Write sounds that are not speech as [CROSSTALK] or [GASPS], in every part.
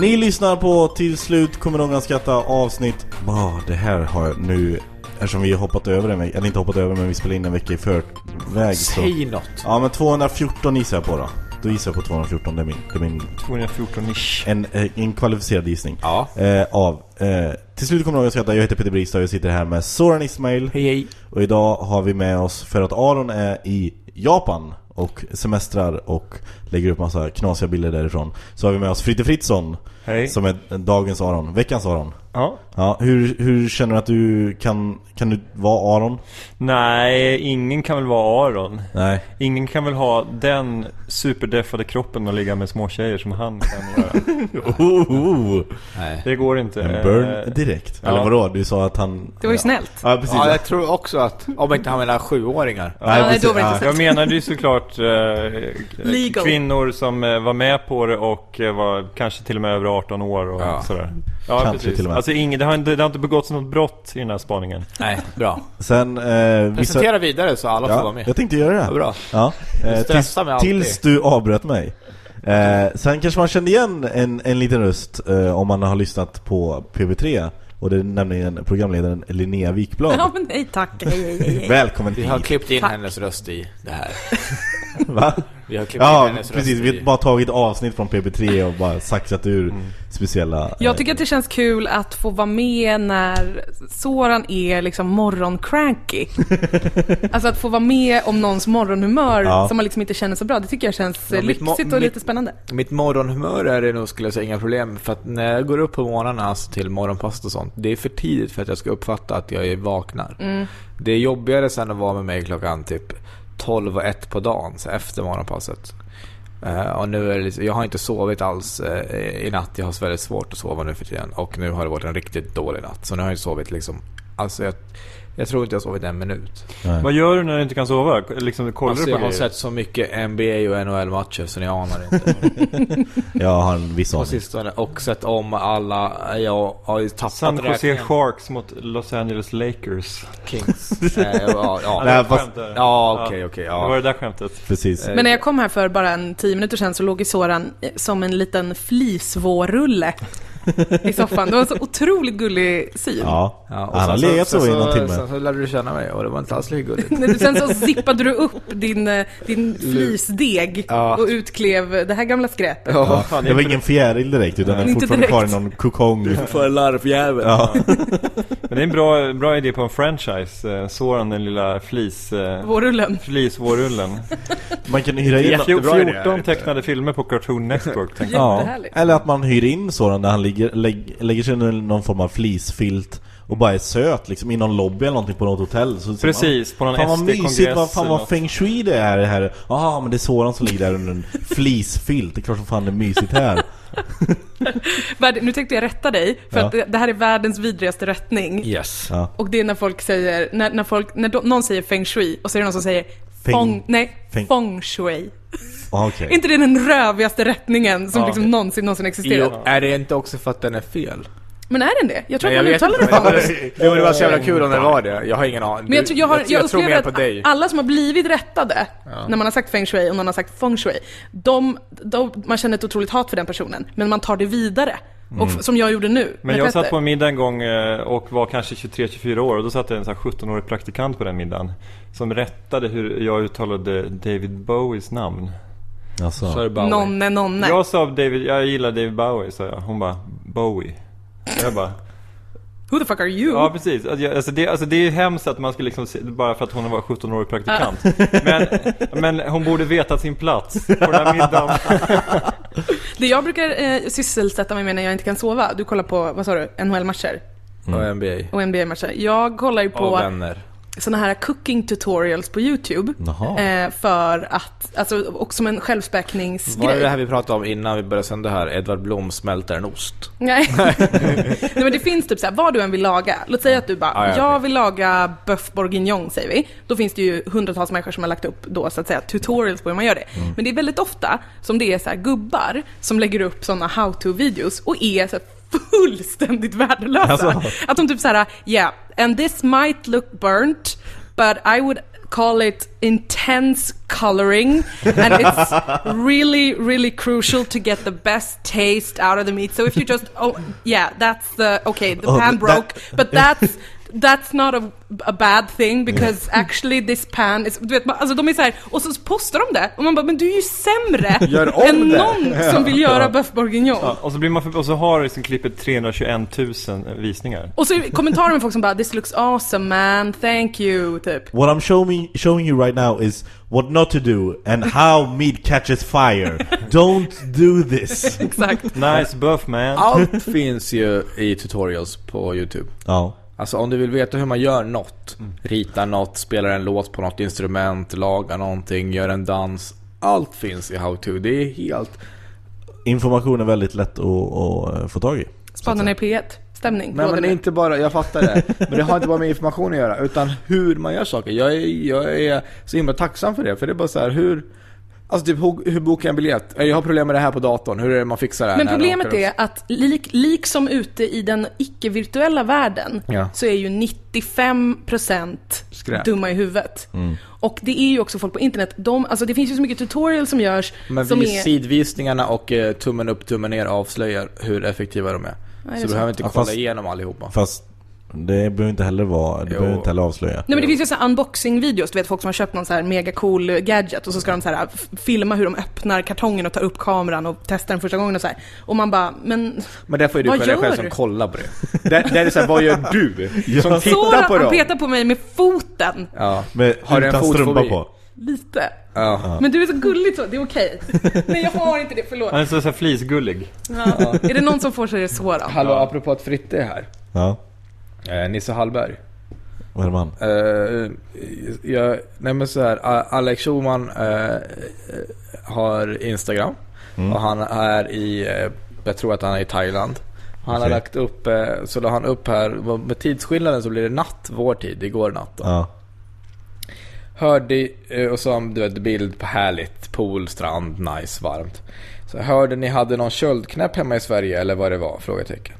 Ni lyssnar på Till slut kommer någon att skratta avsnitt Bah, det här har jag nu Eftersom vi har hoppat över en vecka, eller inte hoppat över men vi spelar in en vecka i förväg så. Säg något. Ja men 214 gissar jag på då Då gissar jag på 214, det är min, det är min 214-ish. en, eh, en kvalificerad gissning Ja. eh, Av eh, Till slut kommer någon att skratta, jag heter Peter Bristad och jag sitter här med Soran Ismail Hej hej. Och idag har vi med oss, för att Aron är i Japan och semestrar och lägger upp massa knasiga bilder därifrån Så har vi med oss Fritte Fritzson Hej. Som är dagens Aron, veckans Aron Ja. Ja, hur, hur känner du att du kan, kan du vara Aron? Nej, ingen kan väl vara Aron. Nej Ingen kan väl ha den superdeffade kroppen och ligga med småtjejer som han kan göra. oh. [LAUGHS] Nej. Det går inte. En burn direkt ja. Eller vadå? Du sa att han... Det var ju snällt. Ja, precis Ja, jag tror också att, om inte han menar sjuåringar. Nej, Ja, då var det inte Jag menade ju såklart eh, Legal. Kvinnor som eh, var med på det och eh, var kanske till och med över 18 år och Ja. sådär. Ja, Kanske precis. till och med. Alltså ingen, det, har inte, det har inte begåtts något brott i den här spaningen. Nej, bra. Sen... Eh, vissa... Presentera vidare så alla får vara Ja, med. jag tänkte göra det Ja, bra. Ja, eh, tills, tills du avbröt mig eh, Sen kanske man kände igen en, en liten röst eh, om man har lyssnat på PV3 Och det är nämligen programledaren Linnea Wikblad Ja men nej tack, hej hej hej. Välkommen Vi har klippt in Tack. hennes röst i det här. Va? Vi har Ja, precis. Vi har bara tagit avsnitt från PB3 och bara saxat ur Mm. speciella... eh, Jag tycker att det känns kul att få vara med när Soran är liksom morgoncranky. [LAUGHS] alltså att få vara med om någons morgonhumör Ja. som man liksom inte känner så bra. Det tycker jag känns Ja, lyxigt och mitt- lite spännande. Mitt morgonhumör är det nog skulle jag säga inga problem för att när jag går upp på morgnarna alltså till morgonpasset och sånt Det är för tidigt för att jag ska uppfatta att jag är vaknar Det är jobbigare sen att vara med mig klockan typ 12 och 1 på dagen så efter morgonpasset Uh, och nu är liksom, jag har inte sovit alls uh, i natt. Jag har väldigt svårt att sova nu för tiden. Och nu har det varit en riktigt dålig natt. Så nu har jag sovit liksom... Alltså jag, jag tror inte jag har sovit en minut. Nej. Vad gör du när du inte kan sova? Liksom, kollar Alltså du jag på har grejer? sett så mycket NBA och NHL-matcher så ni anar inte. [LAUGHS] Jag har en viss på aning sistone. Och sett om alla... Jag har ju tappat San Jose räkningen. Sharks mot Los Angeles Lakers. Kings. [LAUGHS] eh, ja, ja. Nej, det fast-. Ja, okej, okej, ja. Det var det där skämtet. Precis Eh, Men när jag kom här för bara en tio minuter sedan så låg ju Soran som en liten flisvårrulle [LAUGHS] i soffan. Det var en så otroligt gullig syn. Ja, Ja, och han har legat så i någon timme Sen så lärde du känna mig och det var inte alls lika gulligt. [LAUGHS] När du- Sen så zippade du upp din, eh, din flisdeg Ja. och utklev det här gamla skräpet. ja, fan, Det var ingen fjäril direkt utan den är Inte fortfarande kvar i någon kokong För larvjävel. Ja, [LAUGHS] Men det är en bra, bra idé på en franchise. Eh, Soran den lilla flis... Eh, Vårrullen. Flisvårrullen. man kan hyra in Jättebra idé. 14 tecknade filmer på Cartoon Network. Ja, eller att man hyr in sådan där han ligger, lägg, lägger sig under någon form av flisfilt och bara är söt liksom i någon lobby eller någonting på något hotell så Precis, på någon Fan vad mysigt, vad fan vad feng shui det är det här Jaha men det är sådan som ligger där under en flisfilt Det är klart som fan det är mysigt här [LAUGHS] Nu tänkte jag rätta dig, för Ja. att det- här är världens vidrigaste rättning. Yes. Ja, Och det är när folk säger, när, när, folk, när någon säger feng shui och så är det någon som säger Feng- feng, nej, feng- feng shui. Ah, Är inte det den rövigaste rättningen som Ja. liksom någonsin, någonsin existerat? Jo, är det inte också för att den är fel? Men är den det? Jag tror Nej, att jag man uttalar det. Jo, det var så jävla kul om det var det. Jag har ingen aning. Men jag, tror- jag, har, jag, jag tror upplever mer på dig. att alla som har blivit rättade när man har sagt feng shui och någon har sagt feng shui, de, de, man känner ett otroligt hat för den personen, men man tar det vidare. Och, f- som jag gjorde nu Mm. Men jag Petter. satt på en middag en gång eh, och var kanske 23-24 år och då satt det en sån här 17-årig praktikant på den middagen. Som rättade hur jag uttalade David Bowies namn. Alltså. Så är det Bowie. Nonne, nonne. Jag sa David, jag gillar David Bowie sa jag. Hon bara Bowie. Jag bara, Who the fuck are you? ja precis. Alltså, jag- alltså, det, alltså det är hemskt att man ska liksom se, bara för att hon var 17-årig praktikant. [LAUGHS] Men, men hon borde veta sin plats på den här middagen. [LAUGHS] Det jag brukar eh, sysselsätta mig med när jag inte kan sova, du kollar på, vad sa du, NHL-matcher Och NBA. och NBA-matcher. Jag kollar ju Och på vänner. Såna här cooking tutorials på YouTube. Eh, för att, alltså, och som en självspäkningsgrej. Var det det här vi pratade om innan vi började sända här? Edvard Blom smälter en ost. Nej. [LAUGHS] Nej men det finns typ såhär, vad du än vill laga. Låt säga att du bara, Ja, ja, jag vill laga bœuf bourguignon säger vi. Då finns det ju hundratals människor som har lagt upp då så att säga tutorials på hur man gör det. Men det är väldigt ofta som det är så här gubbar som lägger upp sådana how-to-videos och är så här fullständigt värdelösa. Alltså. Att de typ såhär, yeah, and this might look burnt, but I would call it intense coloring. And it's [LAUGHS] really really crucial to get the best taste out of the meat. So if you just oh yeah that's the okay the Oh, pan that- broke but [LAUGHS] that's That's not a, a bad thing because actually this pan is... Du vet, alltså de är så här, och så postar de det och man bara, men du är ju sämre [LAUGHS] än det." någon som vill göra [LAUGHS] bœuf bourguignon. Ja, och så blir man för, och så har liksom klippet 321 000 visningar. Och så kommentarer med folk som bara, this looks awesome man, thank you, typ. What I'm showing showing you right now is what not to do and how meat catches fire. [LAUGHS] Don't do this. Exakt. Nice buff man. Allt finns ju i tutorials på YouTube. Ja. Alltså om du vill veta hur man gör något, ritar något, spelar en låt på något instrument, lagar någonting, gör en dans. Allt finns i How To. Det är helt... Information är väldigt lätt att, att få tag i. Spadarna i P1. Stämning. Men, men det är nu. inte bara, jag fattar det. Men det har inte bara med information att göra, utan hur man gör saker. Jag är, jag är så himla tacksam för det, för det är bara så här, hur... Alltså typ, hur, hur bokar jag en biljett? Jag har problem med det här på datorn, hur är det man fixar det här? Men problemet är att lik, liksom ute i den icke-virtuella världen Ja. så är ju 95% Skräp. dumma i huvudet. Och det är ju också folk på internet, de, alltså det finns ju så mycket tutorials som görs Men som är... sidvisningarna och eh, tummen upp, tummen ner avslöjar hur effektiva de är. det är så du så. behöver inte Ja, kolla fast- igenom allihopa. Fast det behöver inte heller vara, det Jo. behöver inte heller avslöja. Nej men det finns ju så här unboxing-videos, du vet folk som har köpt någon så här mega cool gadget och så ska de så här filma hur de öppnar kartongen och tar upp kameran och testar den första gången och så här. Och man bara, men... Men därför är du Vad själv, själv som du? kollar på det. Där, där är det såhär, vad gör du? [LAUGHS] Som tittar på han dem. petar på mig med foten! Ja. Men Har du en utan strumpa på. Lite. Ja. Men du är så gullig så, det är okej. [LAUGHS] Nej jag har inte det, förlåt. Han är så, så flisgullig. Ja. Är det någon som får så är det Soran. Hallå, apropå att Fritte är här. Ja, Eh, Nisse Hallberg. vad är man? Eh, jag, nej men så här, Alex Schulman eh, har Instagram. Och han är i, eh, jag tror att han är i Thailand. Han har Okej. lagt upp, eh, så la han upp här, med tidsskillnaden så blir det natt, vår tid, igår natt då. Ja. Hörde, eh, och så du vet, bild på härligt, pool, strand, nice, varmt. Så hörde ni hade någon köldknäpp hemma i Sverige eller vad det var? Frågetecken.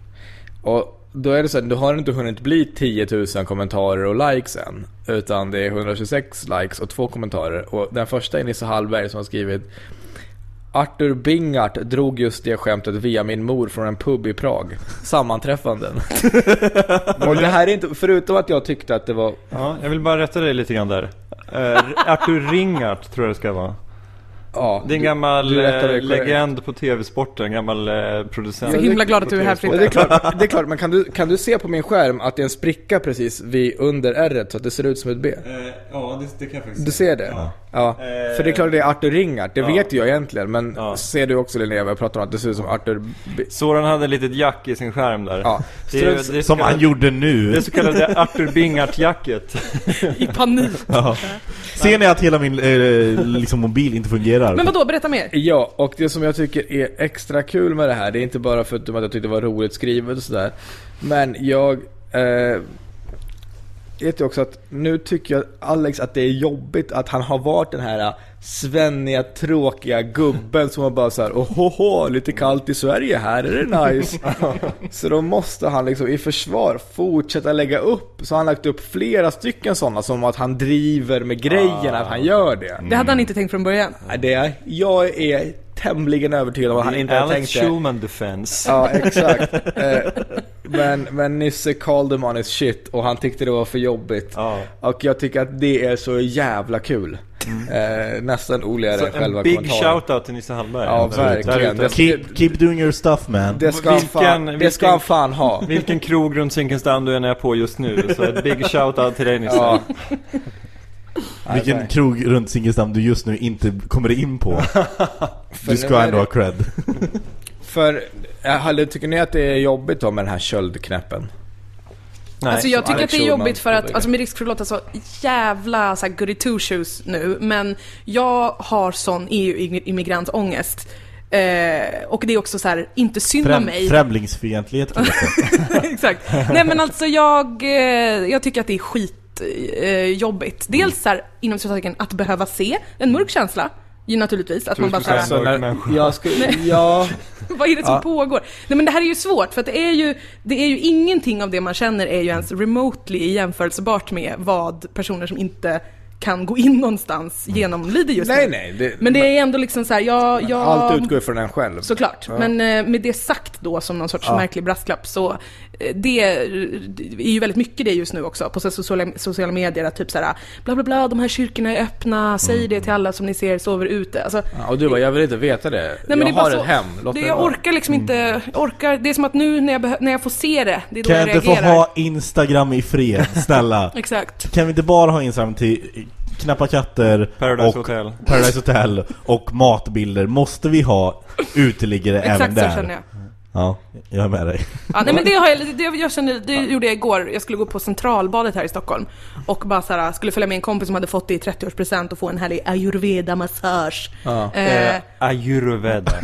Och då är det så här, du har inte hunnit bli 10 000 kommentarer och likes än. Utan det är 126 likes och två kommentarer. Och den första är Nisse Hallberg som har skrivit Arthur Bingart drog just det skämtet via min mor från en pub i Prag. Sammanträffanden. [LAUGHS] och det här är inte, förutom att jag tyckte att det var Ja, jag vill bara rätta dig lite grann där. Uh, Arthur Ringart tror jag det ska vara. Ja, Det är en gammal du eh, legend på tv-sporten, en gammal eh, producent. Så himla glad att du är här Ja, det är Fritte. klart, det är klart men kan du, kan du se på min skärm att det är en spricka precis vid under r så att det ser ut som ett B? Eh, ja, det, det kan jag faktiskt Du ser det? Ja. För det är klart det är Arthur Ringart, det vet jag egentligen men Ja. ser du också Linnea vad jag pratar om att det ser ut som Arthur B- Soran hade ett litet jack i sin skärm där. Ja. Det är, Struts- det är Som så han kallade- gjorde nu. Det så kallade Arthur Bingart-jacket. I panik. [LAUGHS] Ja. Ser ni att hela min eh, liksom, mobil inte fungerar? Men vadå, berätta mer. Ja, och det som jag tycker är extra kul med det här, det är inte bara för att jag tyckte det var roligt skrivet och sådär. Men jag... Eh, vet ju också att nu tycker jag Alex att det är jobbigt att han har varit den här svenniga, tråkiga gubben som har bara såhär Ohoho, lite kallt i Sverige, här är det nice. [LAUGHS] så då måste han liksom i försvar fortsätta lägga upp. Så har han lagt upp flera stycken sådana som att han driver med grejen, att han gör det. Det hade han inte tänkt från början. Nej, Det är, jag är tämligen övertygad om att han inte Alex tänkt det. Schulman defense. Ja, exakt. Eh, men, men Nisse called him on his shit och han tyckte det var för jobbigt. Ja. Och jag tycker att det är så jävla kul. Eh, nästan roligare Så än själva en big kommentaren. shoutout till Nisse Hallberg. Ja, verkligen. Keep, keep doing your stuff man. Det ska, han fan, Vilken- det ska han vilken- fan ha. Vilken krog runt Zinkensdamm du än är på just nu. Så ett big shoutout till dig Nisse. Ja. Vilken Nej, krog runt Zinkensdamm du just nu inte kommer in på. [LAUGHS] Du ska ändå det- ha cred. [LAUGHS] För, eh, Halle, tycker ni att det är jobbigt då med den här köldknäppen? Nej. alltså jag tycker att det är jobbigt för att, alltså med risk för att låta så jävla så här goody two shoes nu, men jag har sån EU-immigrantångest. Eh, och det är också så här, inte synd om Främ, mig. främlingsfientlighet det. [LAUGHS] Exakt. Nej men alltså jag, eh, jag tycker att det är skit eh, jobbigt. Dels så här, inom citattecken, att behöva se en mörk känsla. Ju naturligtvis, att man bara såhär, Alltså, när, jag skulle, ja, [LAUGHS] vad är det som Ja. pågår? Nej men det här är ju svårt, för att det är ju, det är ju ingenting av det man känner är ju ens remotely jämförelsebart med vad personer som inte kan gå in någonstans genomlider just nej nu. nej. Det, Men det är ändå liksom så här, jag, jag... Allt utgår från en själv. Såklart. Men eh, med det sagt då som någon sorts Ja. märklig brasklapp så det är ju väldigt mycket det just nu också på så här sociala, sociala medier att typ såhär bla bla bla, de här kyrkorna är öppna, säg det till alla som ni ser sover ute. Alltså, Ja, och du bara, jag vill inte veta det. Nej, men jag det är bara har så, ett hem, låt det, jag vara. orkar liksom inte, jag orkar, det är som att nu när jag, när jag får se det, det är då Kan jag jag inte få reagerar. ha Instagram i fred, [LAUGHS] snälla? Exakt. Kan vi inte bara ha Instagram till knappa katter Paradise och Hotel. Paradise Hotel och matbilder? Måste vi ha uteliggare även Exakt så där? känner jag. Ja, jag är med dig. Ja, nej men det har jag, det, jag känner, det gjorde jag igår. Jag skulle gå på Centralbadet här i Stockholm. Och bara så här, skulle följa med en kompis som hade fått det i 30-årspresent och få en härlig ayurveda-massage. Ja. Eh, Eh, Ayurveda. [LAUGHS]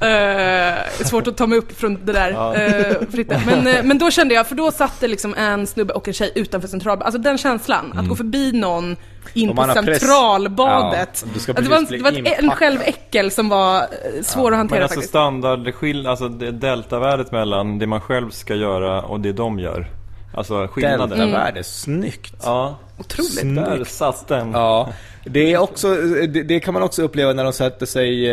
Eh, svårt att ta mig upp från det där, eh, Fritte. Men, eh, men då kände jag, för då satt det liksom en snubbe och en tjej utanför centralbadet. Alltså den känslan, att gå förbi någon in på man har press- centralbadet. Ja, Att det var, en, det var ett, en själväckel som var eh, svår att Men hantera alltså faktiskt. standardskill, alltså det deltavärdet mellan det man själv ska göra och det de gör. Alltså skillnaden. Deltavärde, snyggt. Ja, Otroligt. där satt den. Ja, det, är också, det, det kan man också uppleva när de sätter sig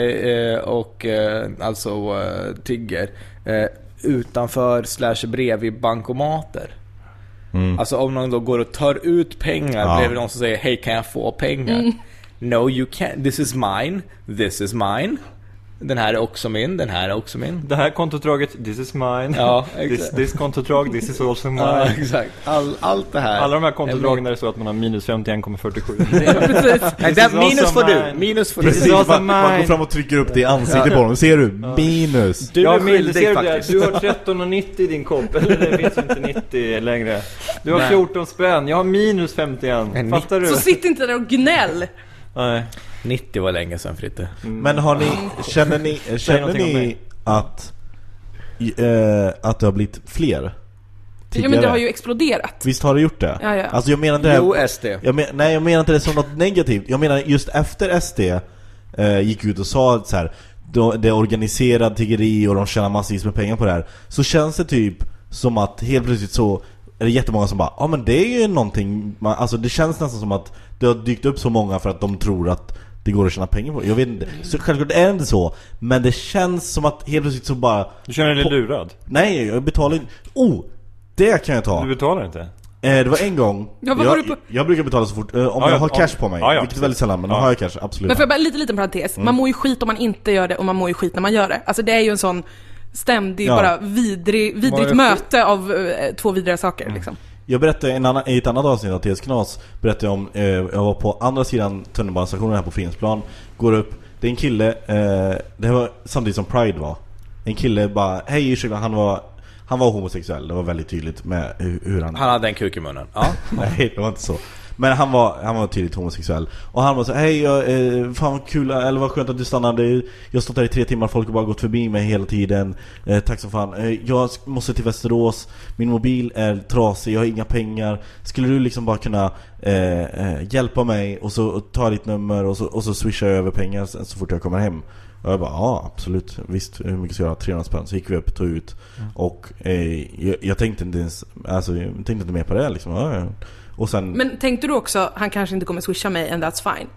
eh, och eh, alltså eh, tigger eh, utanför slash bredvid bankomater. Alltså om någon då går och tar ut pengar Ja. bredvid någon som säger Hej kan jag få pengar? No you can't, this is mine, this is mine. Den här är också min, den här är också min. Det här kontoutdraget, this is mine. Ja, [LAUGHS] this, exakt. this kontoutdrag, this is also [LAUGHS] mine. Ja, exakt. All, allt det här. Alla de här är kontoutdragen där det står att man har minus 51,47. [LAUGHS] Precis. Nej, This där, is minus får du, minus får Precis, du. alltså man, man går fram och trycker upp det i ansiktet på dem. Ser du? Minus. Du ja, är men skyldig faktiskt. Du har 13,90 i din kopp. Eller det finns ju inte 90 längre. Du har Nej. 14 spänn, jag har minus 51. En Fattar du? Så sitt inte där och gnäll. Nej. 90 var länge sedan Fritte. Men har ni, känner ni, [LAUGHS] känner ni att, eh, att det har blivit fler? Ja men det har ju exploderat. Visst har det gjort det? Ja, ja. Alltså jag menar inte det Jo, SD. jag men, Nej jag menar inte det som något negativt Jag menar just efter SD eh, gick ut och sa så här, då, Det är organiserad tiggeri och de tjänar massvis med pengar på det här Så känns det typ som att helt plötsligt så är det jättemånga som bara Ja men det är ju någonting man, Alltså det känns nästan som att det har dykt upp så många för att de tror att det går att tjäna pengar på. Jag vet inte, så självklart är det inte så Men det känns som att helt plötsligt så bara Du känner dig På- lurad? Nej jag betalar inte Oh! Det kan jag ta! Du betalar inte? Eh, det var en gång, Ja, jag, på- jag brukar betala så fort, eh, om Ja, jag ja, har ja. cash på mig, Ja, ja, vilket är väldigt sällan, men Ja. har jag cash, absolut. Men får jag bara lite liten parentes. Mm. Man mår ju skit om man inte gör det och man mår ju skit när man gör det. Alltså det är ju en sån ständig, Ja. bara vidrig, vidrigt möte av eh, två vidriga saker Mm. liksom. Jag berättade en annan, i ett annat avsnitt av TS Knas, berättade jag om, eh, jag var på andra sidan tunnelbanestationen här på Fridhemsplan, går upp, det är en kille, eh, det var samtidigt som Pride var. En kille bara, hej ursäkta, han var, han var homosexuell, det var väldigt tydligt med hur, hur han... Han hade en kuk i munnen. Ja. [LAUGHS] Nej, det var inte så. Men han var, han var tydligt homosexuell. Och han var så hej, jag, eh, fan vad kul, eller vad skönt att du stannade Jag har stått där i tre timmar, folk har bara gått förbi mig hela tiden. Eh, Tack så fan. Eh, Jag måste till Västerås. Min mobil är trasig, jag har inga pengar. Skulle du liksom bara kunna eh, eh, hjälpa mig och så ta ditt nummer och så, och så swishar jag över pengar så, så fort jag kommer hem? Och jag bara, ja absolut, visst, hur mycket ska jag ha? 300 spänn. Så gick vi upp, tog ut. Och eh, jag, jag tänkte inte ens, alltså jag tänkte inte mer på det liksom. Ja. Och sen, Men tänkte du också, han kanske inte kommer swisha mig and that's fine?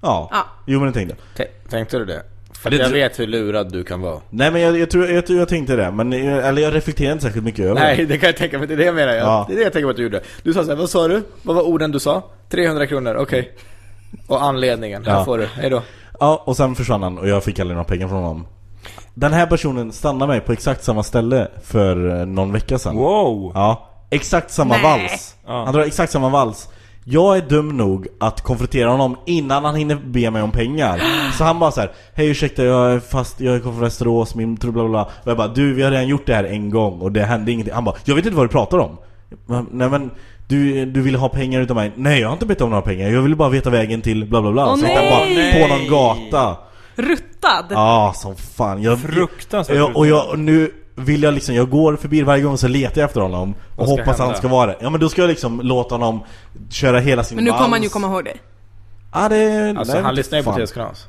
ja, Ja. jo men det tänkte jag T- Tänkte du det? För Det jag vet hur lurad du kan vara. Nej men jag, jag, tror, jag, jag tänkte det, men jag, eller jag reflekterade inte särskilt mycket över Nej, det det kan jag tänka mig. Det är det jag menar. Jag. Ja. Det är det jag tänker mig att du gjorde. Du sa såhär, vad sa du? Vad var orden du sa? 300 kronor, okej. Och anledningen, här Ja. får du. Hejdå. Ja, och sen försvann han och jag fick aldrig några pengar från honom Den här personen stannade mig på exakt samma ställe för eh, någon vecka sedan Wow! Ja, exakt samma Nej. vals. Ja. Han drar exakt samma vals. Jag är dum nog att konfrontera honom innan han hinner be mig om pengar. [GASPS] Så han bara så här: Hej ursäkta jag är fast, jag kommer från Västerås, min bla bla bla. Och jag bara du vi har redan gjort det här en gång och det hände ingenting. Han bara jag vet inte vad du pratar om. Nej men du, du vill ha pengar utav mig? Nej jag har inte bett om några pengar, jag ville bara veta vägen till bla bla bla. Åh, så han bara nej. på någon gata. Ruttad? Ja som fan. Jag, Fruktansvärt jag, och, jag, och nu vill jag liksom, jag går förbi varje gång så letar jag efter honom och hoppas att han hända? ska vara det. Ja men då ska jag liksom låta honom köra hela sin Men nu kommer han ju komma ihåg dig. Ja det... Alltså nej, han lyssnar ju på. TS Knas.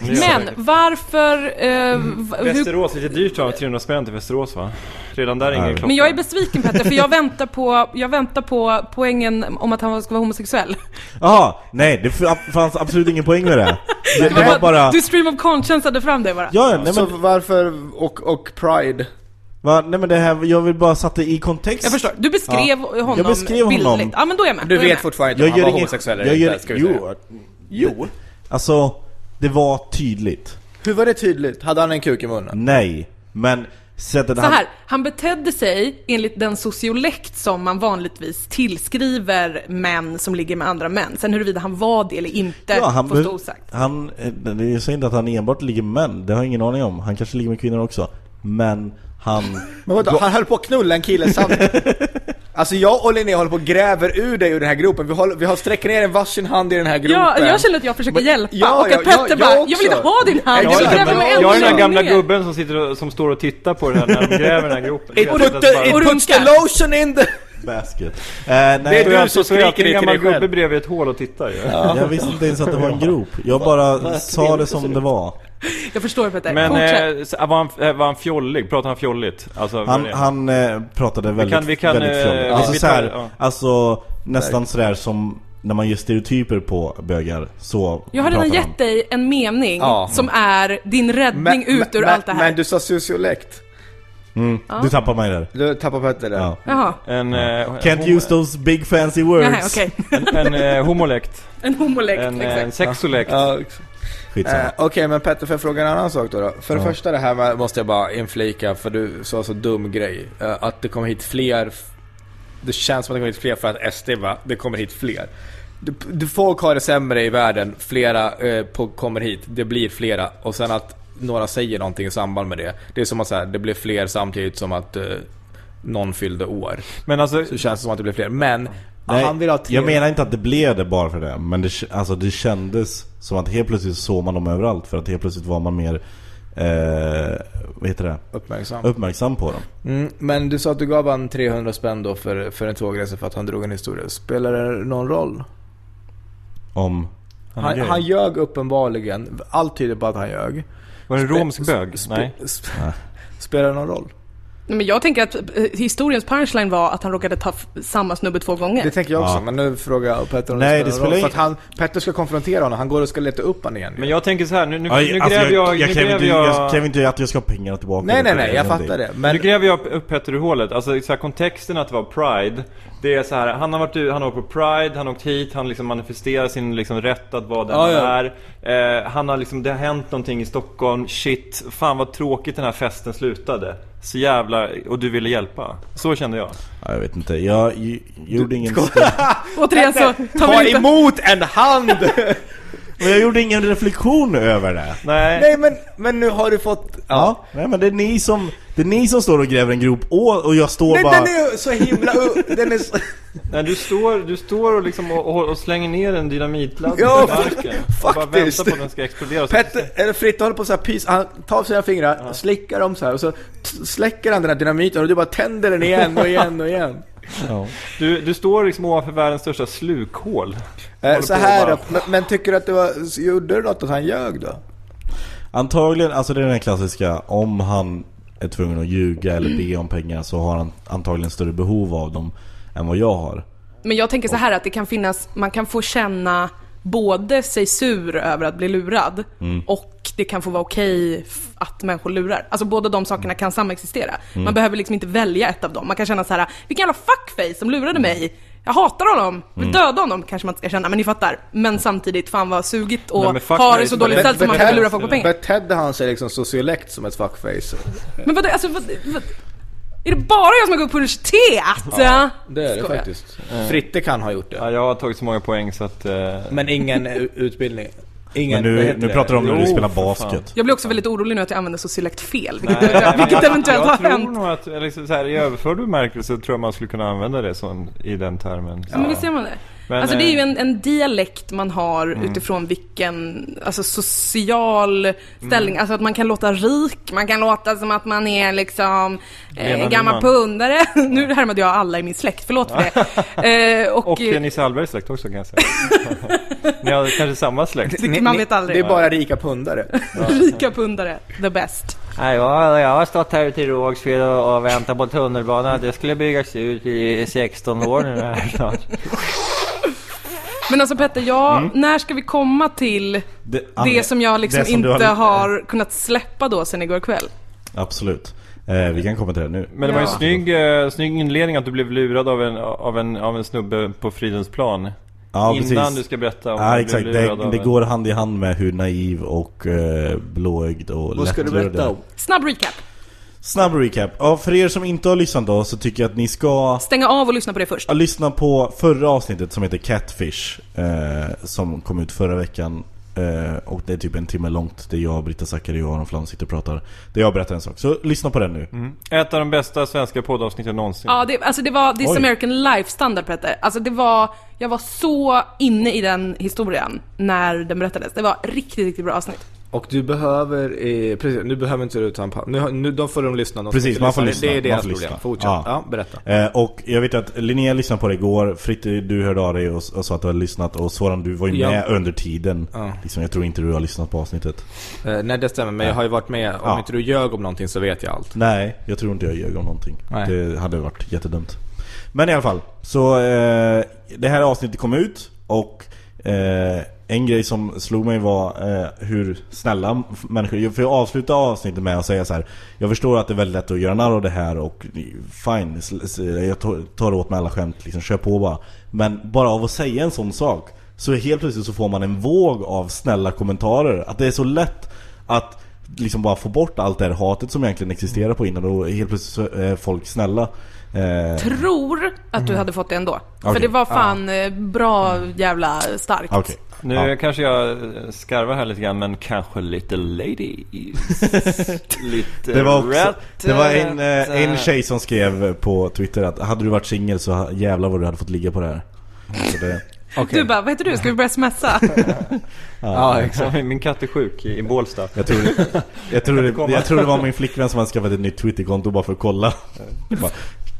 Men varför... Eh, hur, Västerås, lite dyrt va? 300 spänn till Västerås va? Redan där är ingen klocka. men jag är besviken Petter, för jag väntar på, jag väntar på poängen om att han ska vara homosexuell. Jaha, nej det fanns absolut ingen poäng med det. Det, det var bara... Du stream of conscience fram det bara. Ja, nej Så men, varför, och, och Pride? va, nej men det här, jag vill bara sätta i kontext. Jag förstår. Du beskrev honom Jag beskrev honom. bildligt. Ja men då är jag med. Du vet med. fortfarande inte om Jag han var homosexuell eller inte, ska vi säga. jo, jo. Alltså, det var tydligt. Hur var det tydligt? Hade han en kuk i munnen? Nej, men sättet Så här, han betedde sig enligt den sociolekt som man vanligtvis tillskriver män som ligger med andra män. Sen huruvida han var det eller inte Ja, han, får stå osagt. han, eh, jag säger inte att han enbart ligger med män, det har jag ingen aning om. Han kanske ligger med kvinnor också. Men han... [LAUGHS] Men vadå, han höll på att knulla en kille samtidigt? [LAUGHS] Alltså jag och Linnea håller på och gräver ur dig ur den här gropen. Vi, håller, vi har sträckt ner en varsin hand i den här gropen. Ja, jag känner att jag försöker hjälpa ja, och ja, att Petter ja, jag bara, jag också. vill inte ha din hand, jag vill gräva mig Jag ännu är den här gamla ner. gubben som, sitter och, som står och tittar på det här när de gräver den här gropen. It, Jag put the, it puts the lotion in the... Basket. Eh, Det är nej, du Så jag- som jag skriker en det till gammal dig själv. gubbe bredvid ett hål och tittar ju. jag visste inte ens att det var en grop. Jag bara sa det som det var. [LAUGHS] Jag förstår Petter, Men fortsätt. eh, var, han, eh, var han fjollig? Pratade han fjolligt? Alltså, Han, han eh, pratade väldigt, kan- vi kan, väldigt eh, fjolligt. ja, Alltså vi så här, ja. alltså nästan sådär som när man gör stereotyper på bögar, så Jag har redan gett dig en mening Ja. som är din räddning ut ur men, allt det här. Men du sa sociolekt. Mm, Du tappar mig där. Du tappar Petter där. Ja. Jaha, En, eh, Can't homo- use those big fancy words. nej okej. en, en eh, homolekt. [LAUGHS] En homolekt, En, eh, en exakt. sexolekt. Ja, Skitsamma. Eh, Okej, men Petter, får jag fråga en annan sak då? då? För det Ja. första det här med, måste jag bara inflika, för du sa så dum grej. Eh, att det kommer hit fler, det känns som att det kommer hit fler för att SD va, det kommer hit fler. Du, du, folk har det sämre i världen, flera eh, på, kommer hit, det blir flera. Och sen att några säger någonting i samband med det. Det är som att så här, det blir fler samtidigt som att eh, någon fyllde år. Men alltså, Så känns det som att det blir fler. Men, Nej, han vill ha tre... jag menar inte att det blev det bara för det, men det, alltså, det kändes som att helt plötsligt såg man dem överallt för att helt plötsligt var man mer, eh, vad heter det, Uppmärksam. uppmärksam på dem. Mm, men du sa att du gav han 300 spänn då för, för en tågresa för att han drog en historia. Spelar det någon roll? Om... Han Han, han ljög uppenbarligen. Allt tyder på att han ljög. var det en romsk bög? Nej. sp- [LAUGHS] Spelar det någon roll? Nej, Men jag tänker att eh, historiens punchline var att han råkade ta samma snubbe två gånger. Det tänker jag också, Ja. men nu frågar jag Petter om Nej, det spelar någon roll. För att ingen- han, Petter ska konfrontera honom, han går och ska leta upp honom igen. Men jag tänker så här, nu, nu, Aj, nu alltså, gräver jag... jag, jag, nu kräver gräver inte, jag jag... kräver inte att jag ska ha pengarna tillbaka. nej, nej, nej, jag fattar det. Men... Nu gräver jag upp- upp Petter ur hålet. Alltså så här, kontexten att det var Pride. Det är så här, han har varit han har varit på Pride, han har åkt hit, han liksom manifesterar sin liksom rätt att vara den Ja, han ja. är. Eh, han har liksom, det har hänt någonting i Stockholm, shit, fan vad tråkigt den här festen slutade. Så jävla, och du ville hjälpa. Så kände jag. Ja, jag vet inte, jag, gjorde ingen... [LAUGHS] Återigen så ta inte... emot en hand! [LAUGHS] Men jag gjorde ingen reflektion över det. Nej. Nej men, men nu har du fått... Ja, nej men det är ni som, det är ni som står och gräver en grop och, och jag står Nej, bara... den är så himla... den är så... [LAUGHS] Nej, du står, du står och, liksom och, och, slänger ner en dynamitladd Ja, på marken. Och bara faktiskt. väntar på att den ska explodera. Petter, eller Fritte håller på så här pys, han tar sina fingrar, slickar dem så här och så släcker han den här dynamiten och du bara tänder den igen och igen och igen. [LAUGHS] Ja. Du, du står liksom ovanför världens största slukhål. Eh, så här bara- men, men tycker du att det var, gjorde du något att han ljög då? Antagligen, alltså det är den klassiska, om han är tvungen att ljuga eller be om pengar så har han antagligen större behov av dem än vad jag har. Men jag tänker så här att det kan finnas, man kan få känna både sig sur över att bli lurad och det kan få vara okej att människor lurar. Alltså båda de sakerna kan samexistera. Man behöver liksom inte välja ett av dem. Man kan känna så här: vilken jävla fuckface som lurade mig. Jag hatar honom, vill döda honom kanske man inte ska känna, men ni fattar. Men samtidigt, fan vad sugigt och Nej, men fuckface, ha det så dåligt ställt som man kan lura folk på pengar. Betedde han sig liksom sociolekt som ett fuckface? Men vadå, alltså vad, vad, är det bara jag som har gått på universitet? Ja, Det är det Skojar. faktiskt. Fritte kan ha gjort det. Ja, jag har tagit så många poäng så att... Eh, Men ingen u- utbildning. Ingen, Men nu, nu pratar du om när du spelar basket. Jag blir också väldigt orolig nu att jag använder sociolekt fel, vilket, [LAUGHS] eventuellt, vilket eventuellt jag har tror hänt. nog att, eller liksom så här, i överförd bemärkelse tror jag man skulle kunna använda det som, i den termen. Ja, men visst gör man det? Men, alltså det är ju eh, en, en dialekt man har utifrån vilken, alltså social ställning, alltså att man kan låta rik, man kan låta som att man är liksom eh, gammal Nyman. pundare. [LAUGHS] nu härmade jag alla i min släkt, förlåt för det. [LAUGHS] Eh, och, Och Nisse Hallbergs släkt också kan jag säga. [LAUGHS] Ni har kanske samma släkt. det- man vet Det aldrig. är bara rika pundare. Rika pundare, the best. Nej, jag, jag har stått här ute i Rågsved och, och väntat på tunnelbanan. Det skulle byggas ut i 16 år nu här snart. Men alltså Petter, ja, när ska vi komma till Det, det som jag liksom som inte har kunnat släppa då sen igår kväll? Absolut. Eh, vi kan komma till det nu. Men det var ju Ja. en snygg, eh, snygg inledning att du blev lurad av en, av en, av en snubbe på Fridhemsplan. Ja, Innan precis. du ska berätta om Ja du exakt, blev det, det går hand i hand med hur naiv och eh, blåögd och Vad ska du berätta om? Snabb recap. Snabb recap. Ja, för er som inte har lyssnat då så tycker jag att ni ska Stänga av och lyssna på det först. ja, lyssna på förra avsnittet som heter Catfish eh, Som kom ut förra veckan eh, Och det är typ en timme långt Det är jag, Britta Zackari och Aron Flam sitter och pratar Det jag berättar en sak, så lyssna på den nu Mm. Ett av de bästa svenska poddavsnitten någonsin. Ja, det, alltså det var This Oj. American Life standard Petter. Alltså det var, jag var så inne i den historien när den berättades. Det var riktigt, riktigt bra avsnitt. Och du behöver, eh, precis, nu behöver inte du ta en paus. Nu, nu, då får de lyssna. De Precis, man får lyssna, Det är deras problem. Fortsätt. Ja. Ja. berätta. eh, Och jag vet att Linnea lyssnade på det igår Fritte, du hörde av dig och, och sa att du hade lyssnat Och Soran, du var ju Ja. med under tiden Ja. liksom, Jag tror inte du har lyssnat på avsnittet Eh, nej, det stämmer. Men jag har ju varit med. Om Ja. inte du ljög om någonting så vet jag allt. Nej, jag tror inte jag ljög om någonting. Nej. Det hade varit jättedumt. Men i alla fall, så eh, det här avsnittet kom ut och eh, en grej som slog mig var eh, hur snälla människor... För jag avslutade avsnittet med att säga så här. Jag förstår att det är väldigt lätt att göra narr av det här och eh, fine, jag tar- åt mig alla skämt, liksom, kör på bara. Men bara av att säga en sån sak så helt plötsligt så får man en våg av snälla kommentarer. Att det är så lätt att liksom bara få bort allt det här hatet som egentligen existerar på innan och helt plötsligt så är folk snälla. Eh, Tror att du hade fått det ändå. För Okej. det var fan eh, bra jävla starkt. Okej. Nu Ja. kanske jag eh, skarvar här lite grann, men kanske lite ladies. [LAUGHS] lite Det var, också, rätt, det var en, eh, en tjej som skrev på Twitter att hade du varit singel så jävlar vad du hade fått ligga på det här. Så det, [LAUGHS] Du bara, vad heter du? Ska vi börja smsa? [LAUGHS] Ja, exakt. Ja, Min katt är sjuk i, i Bålsta. jag, tror, jag, tror det, jag tror det var min flickvän som hade skaffat ett nytt Twitterkonto bara för att kolla. bara,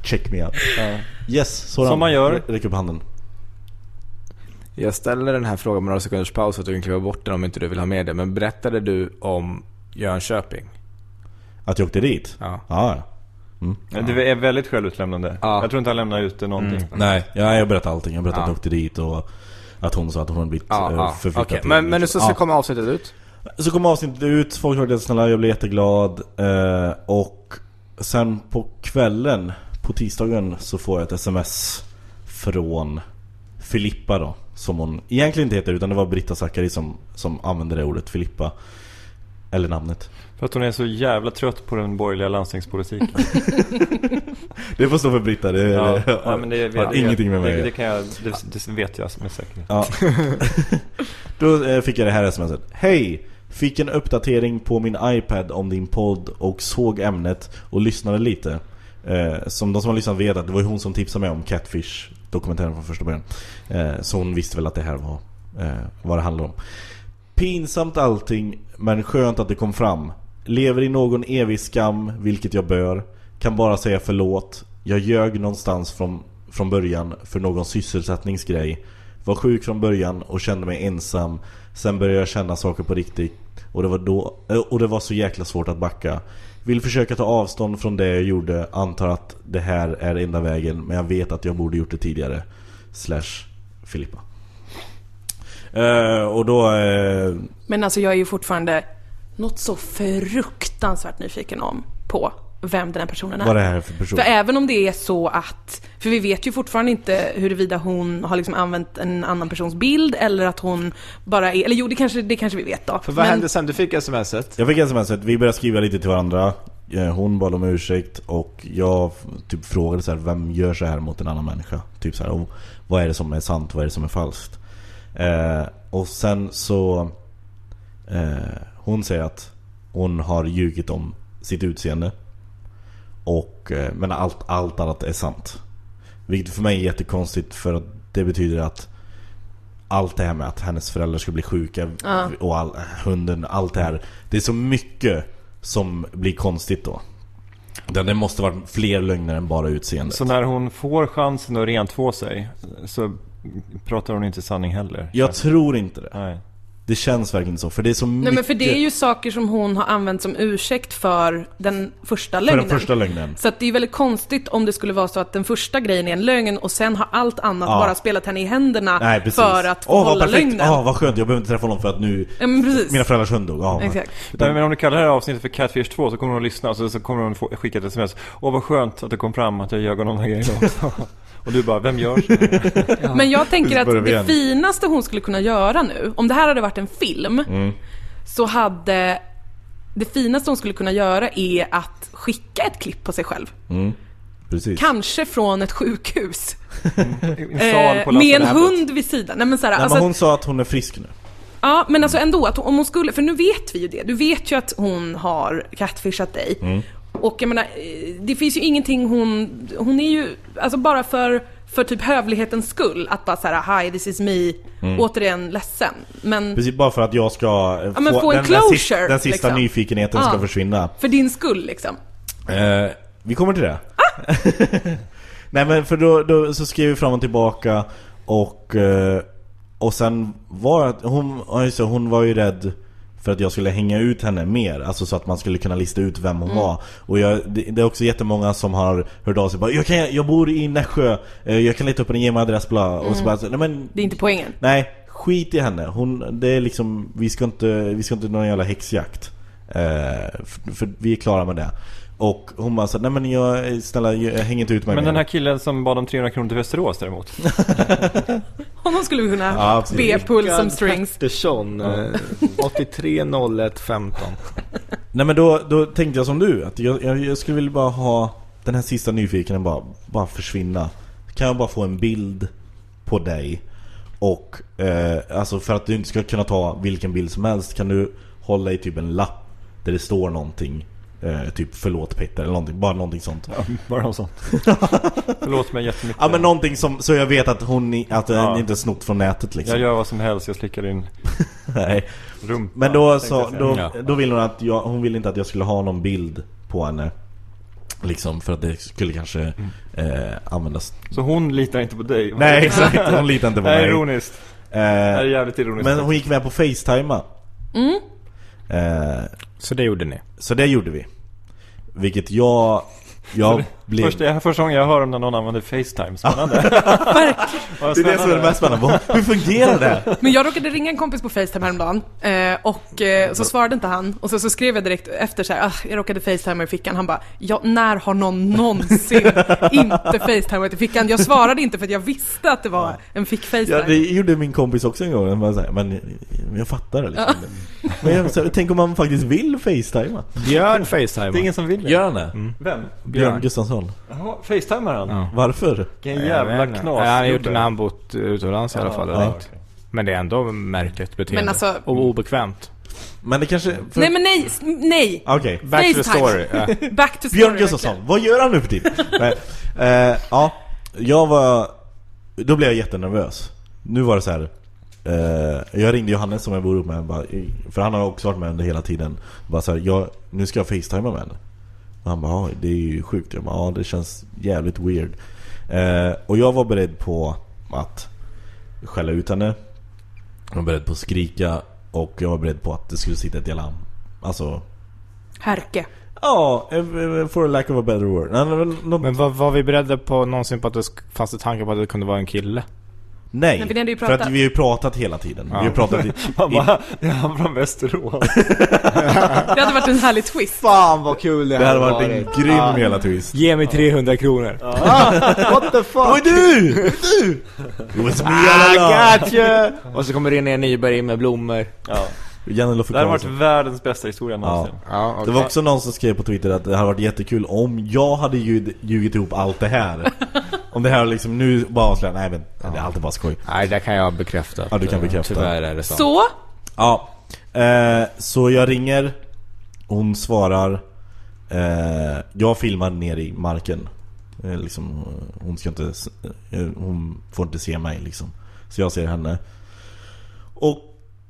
check me out. Yes, sådan. Som man gör. Räck upp handen. Jag ställer den här frågan med några sekunders paus så att du kan kliva bort den om inte du vill ha med det. Men berättade du om Jönköping? Att jag åkte dit? Ja. Ja, ja. Det är väldigt självutlämnande. Ja. Jag tror inte han lämnar ut någonting. Nej, ja, jag berättade allting. Jag berättade Ja. att jag åkte dit och att hon sa att hon hade blivit Ja, eh, ja. förflyttad till- Men, men nu så Ja. kommer avsnittet ut. Så kom avsnittet ut, folk var jättesnälla, jag blev jätteglad eh, Och sen på kvällen, på tisdagen, så får jag ett sms från Filippa då Som hon egentligen inte heter, utan det var Britta Zackari som, som använde det ordet, Filippa Eller namnet. För att hon är så jävla trött på den borgerliga landstingspolitiken. [LAUGHS] Det får stå för Britta, det, Ja, ja, men det har ingenting med mig det, det, kan jag, det, det vet jag med säkerhet. Ja. [LAUGHS] Då eh, fick jag det här smset. Hej! Fick en uppdatering på min iPad om din podd och såg ämnet och lyssnade lite. Eh, som de som har lyssnat vet att det var ju hon som tipsade mig om Catfish dokumentären från första början. Eh, så hon visste väl att det här var eh, vad det handlar om. Pinsamt allting, men skönt att det kom fram. Lever i någon evig skam, vilket jag bör. Kan bara säga förlåt. Jag ljög någonstans från, från början för någon sysselsättningsgrej. Var sjuk från början och kände mig ensam. Sen började jag känna saker på riktigt. Och det var, då, eh, och det var så jäkla svårt att backa. Vill försöka ta avstånd från det jag gjorde. Antar att det här är enda vägen. Men jag vet att jag borde gjort det tidigare. Slash Filippa. Uh, och då... Uh... Men alltså jag är ju fortfarande något så fruktansvärt nyfiken om på vem den här personen är. vad är det här för person? För även om det är så att, för vi vet ju fortfarande inte huruvida hon har liksom använt en annan persons bild eller att hon bara är, eller jo det kanske, det kanske vi vet då. För vad Men- hände sen du fick smset? Jag fick sms att vi började skriva lite till varandra Eh, Hon bad om ursäkt och jag typ frågade så här, vem gör så här mot en annan människa? Typ så här, och vad är det som är sant, vad är det som är falskt? Eh, och sen så eh, Hon säger att hon har ljugit om sitt utseende och, eh, Men allt, allt annat är sant Vilket för mig är jättekonstigt för att det betyder att allt det här med att hennes föräldrar ska bli sjuka Ja. och all, hunden, allt det här. Det är så mycket som blir konstigt då. Det det måste vara fler lögner än bara utseendet. Så när hon får chansen att rentvå sig så pratar hon inte sanning heller. Jag tror inte det. Nej. Det känns verkligen så. För det är så mycket... Nej men för det är ju saker som hon har använt som ursäkt för den första För lögnen. den första lögnen. Så att det är väldigt konstigt om det skulle vara så att den första grejen är en lögn och sen har allt annat Ja. bara spelat henne i händerna Nej precis. för att få Åh, vad hålla perfekt. lögnen. Ja, vad skönt. Jag behöver inte träffa honom för att nu... Ja, men precis. Mina föräldrars hund dog. Ja, Exakt. Nej, men om du kallar det här avsnittet för Catfish 2 så kommer hon att lyssna och så, så kommer hon få, skicka ett sms. Åh vad skönt att det kom fram att jag ljög om de här grejerna också. och du bara, vem gör så här? Men jag [LAUGHS] tänker att det igen. finaste hon skulle kunna göra nu, om det här hade varit en film, Mm. så hade det finaste hon skulle kunna göra är att skicka ett klipp på sig själv. Precis. Kanske från ett sjukhus. [LAUGHS] Eh, med en hund vid sidan. Nej men såhär, Nej, alltså, men hon sa att hon är frisk nu. Ja, men alltså ändå, att om hon skulle, för nu vet vi ju det. Du vet ju att hon har catfishat dig. Mm. Och jag menar, eh, det finns ju ingenting hon, hon är ju, alltså bara för, för typ hövlighetens skull, att bara såhär, hi this is me, återigen ledsen. Men Mm. Precis, bara för att jag ska eh, men få en den, closure, den sista, den sista liksom. nyfikenheten Ja. ska försvinna. för din skull liksom. Eh, vi kommer till det. Ah! [LAUGHS] Nej men för då, då så skrev vi fram och tillbaka och eh, och sen var att hon, ja, det, hon var ju rädd för att jag skulle hänga ut henne mer, alltså så att man skulle kunna lista ut vem hon var. Och jag, det, det är också jättemånga som har hört av sig bara, jag, kan, jag bor i Nässjö, eh, jag kan leta upp en ge mig adress bla. Och så bara, nej men Det är inte poängen. Nej, skit i henne. Hon, det är liksom, vi ska inte, vi ska inte någon jävla häxjakt. Eh, för, för vi är klara med det. Och hon bara så, nej men jag, snälla, jag hänger inte ut mig Men mer." den här killen som bad om 300 kronor till Västerås däremot. [LAUGHS] Honom skulle vi kunna Ja, be pull some strings. Pettersson, eh, 83 01 15. Nej men då, då tänkte jag som du, att jag, jag, jag skulle vilja bara ha den här sista nyfikenheten bara, bara försvinna. Kan jag bara få en bild på dig? Och, eh, alltså för att du inte ska kunna ta vilken bild som helst kan du hålla i typ en lapp där det står någonting eh, Typ förlåt Petter eller någonting, bara någonting sånt Ja, bara något sånt. [LAUGHS] Förlåt mig jättemycket. Ja men någonting som, så jag vet att hon att den Ja. inte är snott från nätet liksom Jag gör vad som helst, jag slickar in [LAUGHS] Nej. rumpa. Men då, så, då, Ja. då vill hon att jag, hon ville inte att jag skulle ha någon bild på henne Liksom för att det skulle kanske eh, användas Så hon litar inte på dig? [LAUGHS] Nej exakt, hon litar inte på Det här är mig ironiskt. Det här är eh, jävligt ironiskt. Men hon gick med på Facetima Mm. eh, Så det gjorde ni? Så det gjorde vi Vilket jag, jag [LAUGHS] blev... Första, första gången jag hör om när någon använder Facetime. Spännande. [LAUGHS] Det är det som är det mest spännande. Hur fungerar det? [LAUGHS] Men jag råkade ringa en kompis på Facetime häromdagen eh, och eh, så svarade inte han och så, så skrev jag direkt efter så här, ah, jag råkade Facetime i fickan. Han bara, ja, när har någon någonsin [LAUGHS] inte Facetimeat i fickan? Jag svarade inte för att jag visste att det var en fick-Facetime. Ja, det gjorde min kompis också en gång. Här, men men jag fattar det liksom. Men jag, så, här, tänk om man faktiskt vill Facetima. Björn Facetime. Det är ingen som vill det. Gör han det? Vem? Björn Gustafsson. Jaha, Facetimar han? Ja. Varför? Vilken jävla knas. Ja, han har gjort det när han bott utomlands i alla fall. Ja, inte. Men det är ändå märkligt beteende. Men alltså- Och obekvämt. Men det kanske... För... Nej men nej, nej! Okej. Back to the Facetime. story. [LAUGHS] Back to story. Björn Gustafsson, vad gör han nu för tiden? [LAUGHS] Nej, eh, ja, jag var... Då blev jag jättenervös. Nu var det så här. Eh, jag ringde Johannes som jag bor upp med, bara, för han har också varit med under hela tiden. Bara så här, jag, nu ska jag facetima med henne. Och han bara, ja, det är ju sjukt. Jag bara, ja, det känns jävligt weird. Eh, och jag var beredd på att skälla ut henne. Jag var beredd på att skrika. Och jag var beredd på att det skulle sitta ett jävla... Alltså... Härke. Ja, eh, eh, for a lack of a better word. Men var, var vi beredda på någonsin på att det fanns tankar på att det kunde vara en kille? Nej, Men vi ju för att vi har ju pratat hela tiden. Ja. Vi har pratat i, [LAUGHS] Han bara, det är han från Västerås. [LAUGHS] Det hade varit en härlig twist. Fan vad kul det, Det hade varit en grym hela twist. Ge mig 300 kronor. [LAUGHS] What the fuck? Oj du! du! It was me along! got you! Och så kommer René Nyberg in med blommor. Ja. Janne Det hade varit världens bästa historia Ja. någonsin. Ja, Det var också någon som skrev på Twitter att det hade varit jättekul om jag hade ljud, ljugit ihop allt det här. [LAUGHS] Om det här liksom nu bara avslöjar, nej men det är alltid bara skoj. Nej, det kan jag bekräfta. Ja, du kan bekräfta. Tyvärr är det så. Så, Ja, eh, så jag ringer Hon svarar eh, Jag filmar ner i marken eh, liksom, Hon ska inte eh, Hon får inte se mig liksom Så jag ser henne Och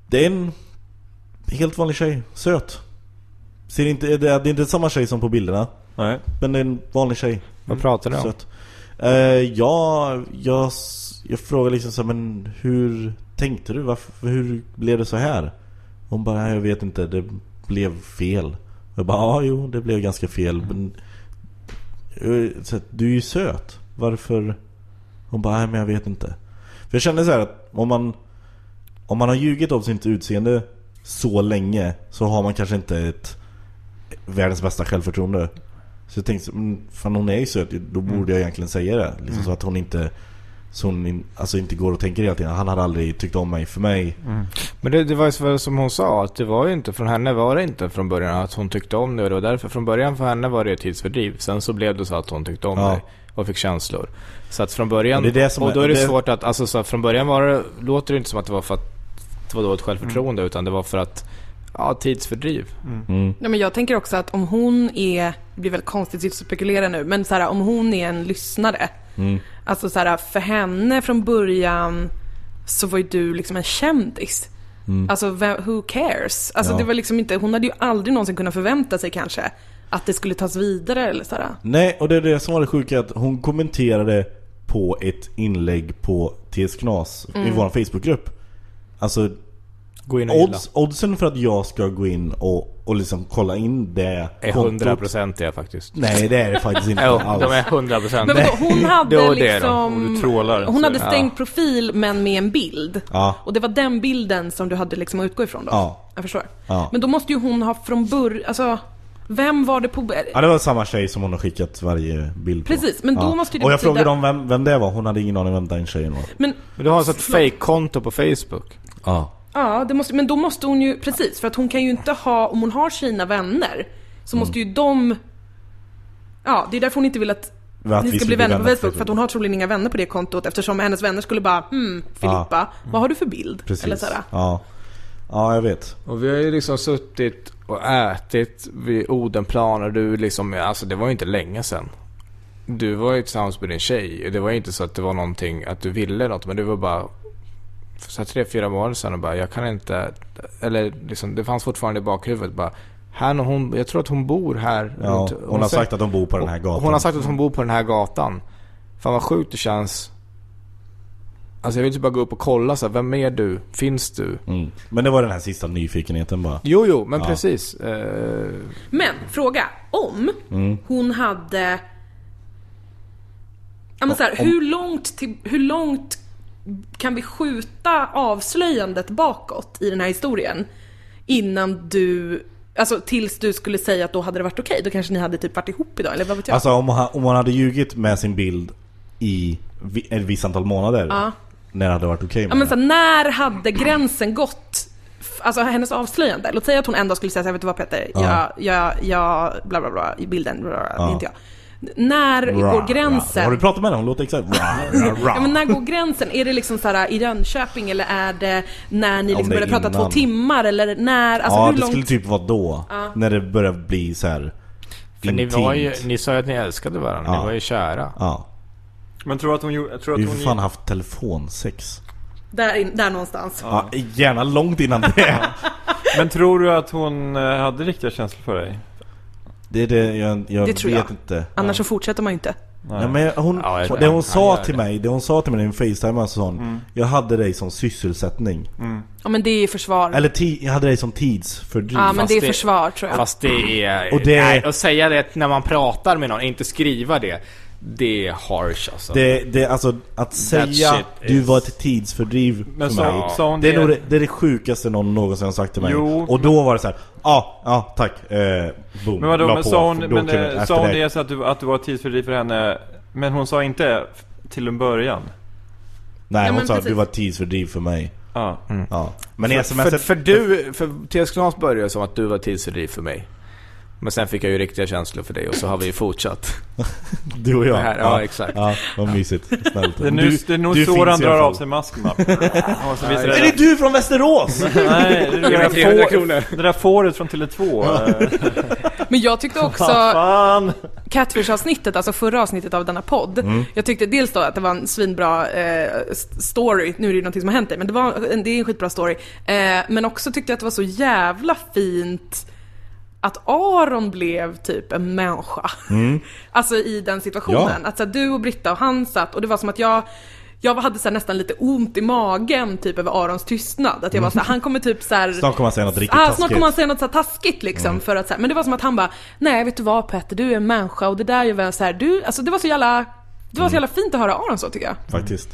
det är en Helt vanlig tjej, söt Ser inte, det är inte samma tjej som på bilderna Nej. Men det är en vanlig tjej Vad pratar du om? Söt. Eh, ja, jag, jag frågar liksom så här, men hur tänkte du? Varför, hur blev det så här? Hon bara, "Nej, jag vet inte, det blev fel. Jag bara, ja jo, det blev ganska fel. Men, eh, så, att, du är ju söt. Varför? Hon bara, nej men jag vet inte. För jag kände så här att om man om man har ljugit om sitt utseende så länge så har man kanske inte ett världens bästa självförtroende. Så jag tänkte, men fan hon är ju söt, då borde jag egentligen säga det. Liksom, Så att hon inte så hon alltså inte går och tänker hela tiden. Han hade aldrig tyckt om mig för mig. Men det, det var ju som hon sa, att det var ju inte från henne var det inte från början att hon tyckte om det och det var därför från början för henne var det ett tidsfördriv. Sen så blev det så att hon tyckte om Ja. dig och fick känslor. Så att från början, det är det och då är det, det- svårt att, alltså så från början var det, låter det inte som att det var för att det var dåligt självförtroende utan det var för att, ja tidsfördriv. Mm. Nej, men jag tänker också att om hon är, det blir väldigt konstigt att spekulera nu, men så här, om hon är en lyssnare. Mm. Alltså så här, för henne från början så var ju du liksom en kändis. Alltså vem- who cares? Alltså Mm. Ja. det var liksom inte, hon hade ju aldrig någonsin kunnat förvänta sig kanske att det skulle tas vidare eller sådär. Nej, och det är det som var det sjuka att hon kommenterade på ett inlägg på TS Knas i vår Facebookgrupp. Alltså Gå in och gilla. odds, oddsen för att jag ska gå in och, och liksom kolla in det Är 100% faktiskt. Nej det är det faktiskt inte [LAUGHS] Jo, alls. de är 100%. Men vadå, hon [LAUGHS] hade det är de. liksom... Du trålar. Hon hade stängt profil men med en bild. Ja. Och det var den bilden som du hade liksom att utgå ifrån då? Ja. Jag förstår. Ja. Men då måste ju hon ha från början, alltså... Vem var det på... Ja det var samma tjej som hon har skickat varje bild på. Precis, men då måste ju det Och jag betyda- frågade om vem, vem det var, hon hade ingen aning vem den tjejen var. Men, Men du har alltså ett fake-konto på Facebook. Ja. ja, det måste, men då måste hon ju, precis, för att hon kan ju inte ha, om hon har sina vänner, så måste ju de... Ja, det är därför hon inte vill att Att ni ska bli vänner på Facebook, för att hon har troligen inga vänner på det kontot eftersom hennes vänner skulle bara hmm, Filippa, vad har du för bild? Precis. Eller sådär. Ja. Ja, jag vet. Och vi har ju liksom suttit och ätit vid Odenplan och du liksom, alltså det var ju inte länge sedan. Du var ju tillsammans med din tjej. Det var ju inte så att det var någonting, att du ville något, men det var bara så här tre, fyra månader sedan och bara, jag kan inte, eller liksom, det fanns fortfarande i bakhuvudet bara, här när hon, jag tror att hon bor här. Ja, runt- hon har sagt att hon bor på den här gatan. Hon har sagt att hon bor på den här gatan. Fan vad sjukt det känns. Alltså jag vill typ bara gå upp och kolla så här, vem är du? Finns du? Mm. Men det var den här sista nyfikenheten bara. Jo, jo, men Ja. precis. Eh, Men, fråga. Om Mm. hon hade Ja, men så här, Om- hur, långt till, hur långt kan vi skjuta avslöjandet bakåt i den här historien? Innan du, alltså tills du skulle säga att då hade det varit okej. Då kanske ni hade typ varit ihop idag, eller vad vet jag? Alltså om han, om han hade ljugit med sin bild i ett visst antal månader. Ja. När det hade varit okej Ja med men så när hade gränsen gått? Alltså hennes avslöjande. Låt säga att hon ändå skulle säga så här, vet du vad Peter? Ja. Jag, jag, jag, bla bla bla, i bilden, bla, bla, bla, det är Ja. inte jag. När Ra, går ra. Har gränsen? du pratat med henne? Hon låter exakt. [LAUGHS] Ja men när går gränsen? Är det liksom så här i Jönköping eller är det när ni Om liksom börjar prata två timmar eller när? Alltså ja, hur det långt? skulle typ vara då. När det börjar bli så här För ni, var ju, intimt. ni sa ju att ni älskade varandra, Ja. ni var ju kära. Ja. Men tror du att hon gjorde... Tror Vi att har hon för fan haft telefonsex. Där, in, där någonstans. Ja. gärna långt innan det. [LAUGHS] Men tror du att hon eh, hade riktiga känslor för dig? Det är det jag, jag Det tror vet jag. inte. Annars så fortsätter man ju inte. Nej. Ja, men hon, Ja, det han- hon sa till det. mig, det hon sa till mig när vi facetimade så sa hon Mm. Jag hade dig som sysselsättning. Ja men det är försvar. Eller ti- jag hade dig som tidsfördriv. ja men fast det är det- försvar tror jag. Fast det är... Och det- Nej, att säga det när man pratar med någon, inte skriva det. Det är harsh alltså. Det, det, alltså att säga du is- var ett tidsfördriv Men för mig. hon Det är, det? nog det, det är det sjukaste någon någonsin har sagt till mig. Jo, och då var det så här, ja, ja tack, eh, boom, Men vadå, men sa hon, men, sa hon det så att du, att du var tidsfördriv för henne? Men hon sa inte till en början? Nej Ja, hon sa att precis. du var ett tidsfördriv för mig. Ja. Ja. Men för, sms för, för du, för TS Knas började som att du var tidsfördriv för mig. Men sen fick jag ju riktiga känslor för dig och så har vi fortsatt. [LAUGHS] du och jag. Det här, ja, exakt. Ja, vad mysigt. Snällt. Det är, nu, Du- det är nog så han drar av sig masken va? [LAUGHS] Och så visar Är det du från Västerås? [LAUGHS] Nej, det, mig där 300 får, kronor. det där fåret från Tele2. eh, Men jag tyckte också Fan! Catfish-avsnittet, alltså förra avsnittet av denna podd. Mm. Jag tyckte dels då att det var en svinbra eh, st- story, nu är det ju någonting som har hänt dig, men det, var, en- det är en skitbra story. Eh, men också tyckte jag att det var så jävla fint att Aron blev typ en människa. [LAUGHS] Alltså i den situationen. Mm. Ja. Att så här, du och Britta och han satt och det var som att jag jag hade så här, nästan lite ont i magen typ över Arons tystnad. Att jag var så här, han kommer typ så här, [LAUGHS] Snart kommer han säga något riktigt ah, taskigt. Snart kommer han säga något så här taskigt liksom. För att, så men det var som att han bara, nej vet du vad Petter, du är en människa och det där gör väl så du, alltså det var så jävla, det var så jävla fint att höra Aron så tycker jag. Faktiskt.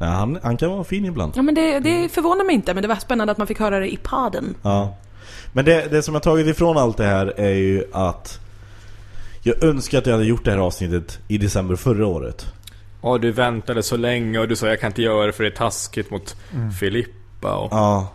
Nej, han, han kan vara fin ibland. Ja men det, det förvånar mig inte, men det var spännande att man fick höra det i podden. Ja. Men det, det som jag tagit ifrån allt det här är ju att jag önskar att jag hade gjort det här avsnittet i december förra året. Och du väntade så länge och du sa jag kan inte göra det för det är taskigt mot Filippa och... Ja.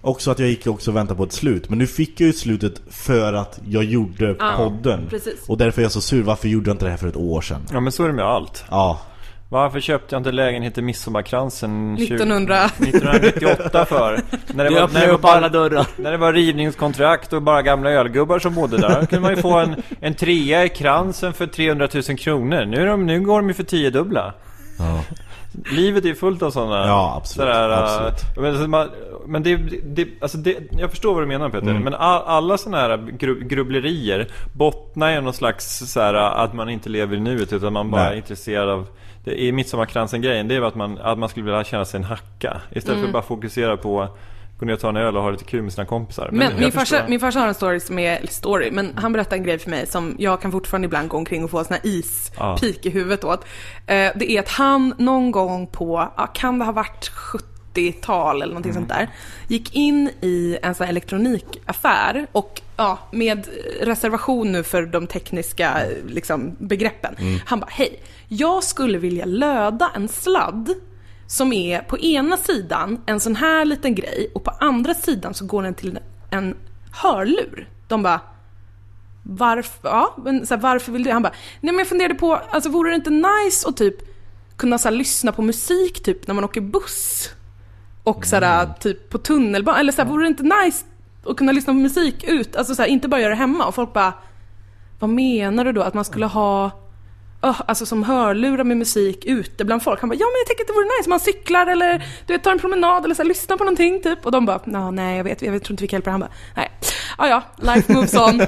Också att jag gick också och väntade på ett slut. Men nu fick jag ju slutet för att jag gjorde Ja, podden. precis. Och därför är jag så sur. Varför gjorde jag inte det här för ett år sedan? Ja men så är det med allt. Ja. Varför köpte jag inte lägenhet i Midsommarkransen 20 1900. 1998 för? När det, var, när, det var alla bara, dörrar. när det var rivningskontrakt och bara gamla ölgubbar som bodde där Då kunde man ju få en, en trea i kransen för 300 000 kronor Nu, är de, nu går de ju för tio dubbla Ja. Livet är ju fullt av sådana Ja, absolut. sådär, äh, absolut. Men, så man, men det, det, alltså det, jag förstår vad du menar Peter Mm. Men all, alla sådana här gru, grubblerier bottnar i någon slags såhär, att man inte lever i nuet utan man bara Nej. är intresserad av det, I Midsommarkransen-grejen, det är att man, att man skulle vilja känna sig en hacka Istället Mm. för att bara fokusera på Gå ner och ta en öl och ha lite kul med sina kompisar Men jag min farsa, min farsa har en story som är, story, men han berättade en grej för mig som jag kan fortfarande ibland gå omkring och få sån här Ja. ispik i huvudet åt. Eh, det är att han någon gång på, kan det ha varit 70-tal eller någonting sånt där, gick in i en sån här elektronikaffär och ja, med reservation nu för de tekniska liksom, begreppen. Han bara, hej, jag skulle vilja löda en sladd som är på ena sidan en sån här liten grej och på andra sidan så går den till en hörlur. De bara varför, ja, men så här, varför vill du? Han bara, nej men jag funderade på, alltså vore det inte nice att typ kunna så här, lyssna på musik typ när man åker buss? Och så här, typ på tunnelbanan, eller så här, vore det inte nice att kunna lyssna på musik ut? Alltså så här, inte bara göra det hemma och folk bara, vad menar du då? Att man skulle ha Öh, alltså som hörlurar med musik ute bland folk. Han bara, ja men jag tänker att det vore nice man cyklar eller du vet, tar en promenad eller så här, lyssnar på någonting typ. Och de bara, "Nå, nej jag vet, jag vet, tror inte vi kan hjälpa dig. Han bara, nej. Ja ja, life moves on. [LAUGHS]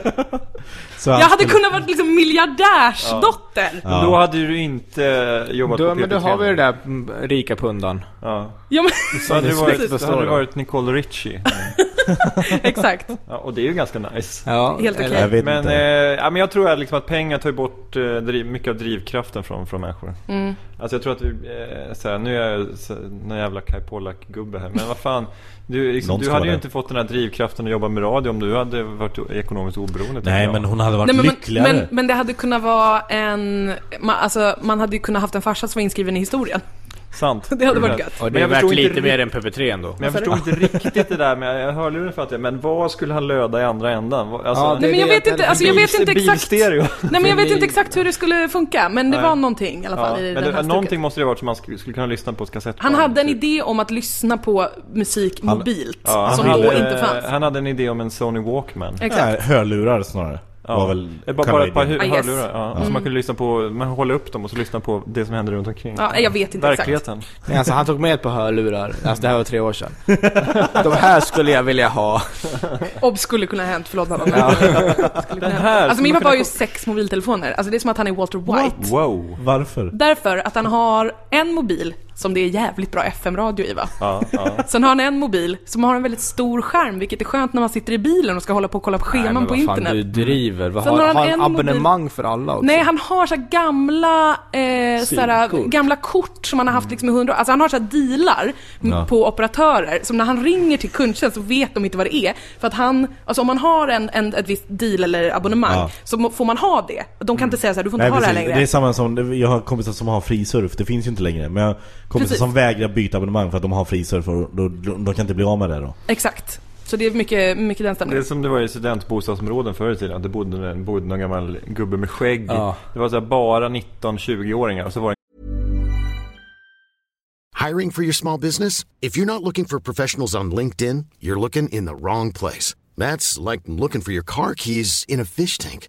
Så jag hade kunnat vara liksom miljardärsdotter. Ja. Ja. Då hade du inte jobbat Då, på men då PP3. har vi det där mm, rika pundan. Ja. men, Så hade det varit, hade varit Nicole Richie [LAUGHS] [LAUGHS] Exakt. Ja, och det är ju ganska nice. Ja, Helt okej. vet Men, eh, ja, men jag tror att, liksom att pengar tar bort eh, driv, mycket av drivkraften från, från människor. Mm. Alltså jag tror att vi, eh, såhär, nu är jag så, någon jävla Kai Pollak-gubbe här. Men vad fan. Du, liksom, du hade ju inte fått den här drivkraften att jobba med radio om du hade varit ekonomiskt oberoende. Nej men hon hade varit Nej, men, lyckligare. men, men det hade kunnat vara en... Man, alltså, man hade ju kunnat haft en farsa som var inskriven i historien. Sant. [LAUGHS] Det hade varit gött. Och det Men är jag värt lite mer än PP3 ändå. Men jag förstår inte riktigt det där med, jag för att jag, men vad skulle han löda i andra ändan? Vad- Alltså, Ja, Nej, men jag vet inte, alltså jag vet inte exakt... Bilstereo. Nej men jag vet inte exakt hur det skulle funka, men det Nej. var någonting i alla fall Ja, i men det, här någonting stuket. måste det ha varit som man skulle, skulle kunna lyssna på ett kassettband. Han hade en typ. idé om att lyssna på musik Han- mobilt, Ja, han som hade, då inte fanns. Han hade en idé om en Sony Walkman. Exakt. Nej, hörlurar snarare. Var väl bara, bara ett par idén. hö- Ah, yes. hörlurar. Ja, Mm. Så man kunde lyssna på, man håller upp dem och så lyssna på det som händer runt omkring. Ja, jag vet inte exakt. Verkligheten. Nej, alltså han tog med ett par hörlurar. Alltså det här var tre år sedan. [LAUGHS] De här skulle jag vilja ha. Ob skulle kunna ha hänt, förlåt mamma. Ja. Den här Alltså min man pappa har ju sex mobiltelefoner. Alltså det är som att han är Walter White. Wow. Varför? Därför att han har en mobil som det är jävligt bra FM-radio i va? Ja, ja. Sen har han en mobil som har en väldigt stor skärm, vilket är skönt när man sitter i bilen och ska hålla på och kolla på scheman Nej, på fan, internet. du driver. Vad Sen har, han har han en mobil- abonnemang för alla också? Nej, han har så gamla, eh, så här, Simkort. gamla kort som han har haft liksom i hundra år. Alltså han har så dealar Ja. på operatörer. Som när han ringer till kundtjänst så vet de inte vad det är. För att han, alltså om man har en, en, ett visst deal eller abonnemang Ja. så får man ha det. De kan inte säga så här, du får inte Nej, ha det här precis. längre. Det är samma som, jag har kompisar som har frisurf, det finns ju inte längre. Men jag kompisar Precis. som vägrar byta abonnemang för att de har frisurf och då, då, de kan inte bli av med det då. Exakt. Så det är mycket, mycket den Det är stämningen. som det var i studentbostadsområden förr i tiden. Att det bodde, en- bodde någon gammal gubbe med skägg. Ja. Det var så här bara 19-20-åringar. Och så var det Hiring for your small business? If you're not looking for professionals on LinkedIn, you're looking in the wrong place. That's like looking for your car keys in a fish tank.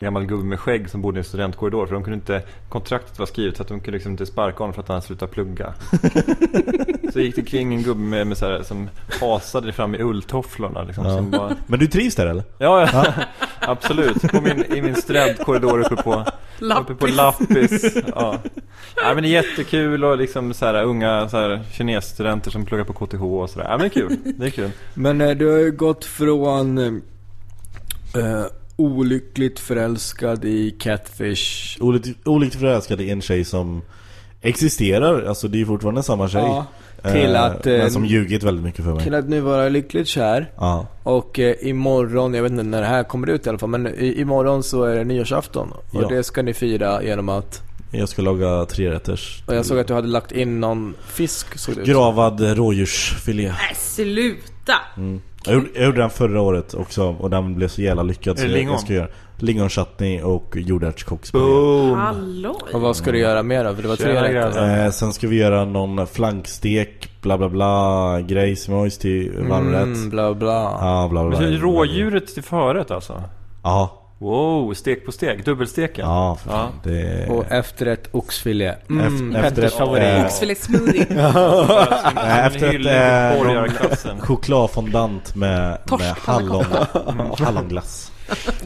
Gammal gubbe med skägg som bodde i en studentkorridor. För de kunde inte, kontraktet var skrivet så att de kunde liksom inte sparka honom för att han slutat plugga. [LAUGHS] så gick det kring en gubbe med, med så här, som hasade fram i ulltofflorna. Liksom, Ja. som bara, Men du trivs där eller? ja, ja. [LAUGHS] absolut. På min, I min studentkorridor uppe på Uppe på Lappis. Ja. ja men det är jättekul och liksom så här, unga så här, kinesstudenter som pluggar på KTH och sådär. Ja men det är kul. Det är kul. Men eh, du har ju gått från eh, olyckligt förälskad i Catfish. Olikt, olikt förälskad i en tjej som existerar, alltså det är ju fortfarande samma tjej. Ja, till Eh, att, eh, Men som ljugit väldigt mycket för mig. Till att nu vara lyckligt kär. Ja. Och eh, imorgon, jag vet inte när det här kommer ut i alla fall, men i, imorgon så är det nyårsafton. Och Ja. det ska ni fira genom att... Jag ska laga trerätters. Och jag såg att du hade lagt in någon fisk, såg det. Gravad rådjursfilé. Nej, sluta! Jag gjorde, jag gjorde den förra året också och den blev så jävla lyckad Är så det jag, lingon? jag ska göra lingonchutney och jordärtskockspuré. Boom! Halloj! Och vad ska du göra mer då? För det var tre Tjena, rätter. Eh, sen ska vi göra någon flankstek, bla bla bla, grej som har till varmrätt. Mm, bla bla. Ja, bla bla Men bla. är rådjuret till förrätt alltså? Ja, Wow, stek på stek, dubbelsteken. ja, för fan. Ja. Det... Och efterrätt oxfilé. Mm, Efter- Petters favorit. [LAUGHS] eh, Oxfilé-smoothie. Efterrätt hyllning är till någon- borgarklassen. Chokladfondant med, med hallon, Torskpannkaka. hallonglass.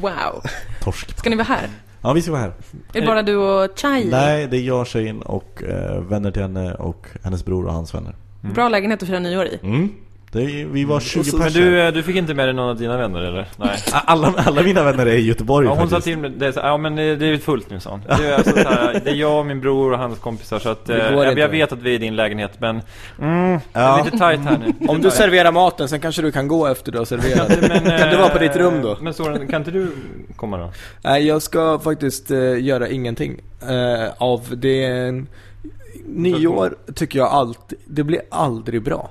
Wow. Torsk. Ska ni vara här? Ja, vi ska vara här. Är det bara du och Chai? Nej, det är jag, tjejen och eh, vänner till henne och hennes bror och hans vänner. Bra lägenhet att fira nyår i. Mm. Det vi var 20 Men personer. du, eh, du fick inte med dig någon av dina vänner eller? Nej. [LAUGHS] Alla, alla mina vänner är i Göteborg Ja, hon sa faktiskt. till mig, det är så, ja men det det är fullt nu sa hon. Det är, alltså, så här, [LAUGHS] det är jag och min bror och hans kompisar så att, eh, Det jag, jag vet att vi är i din lägenhet men mm, det Ja. är lite tight här nu. [LAUGHS] Om du serverar maten, sen kanske du kan gå efter du har serverat. Men, kan du vara på eh, ditt rum då? Men Soran, kan inte du komma då? Nej, jag ska faktiskt eh, göra ingenting eh, av det. Nyår tycker jag alltid, det blir aldrig bra.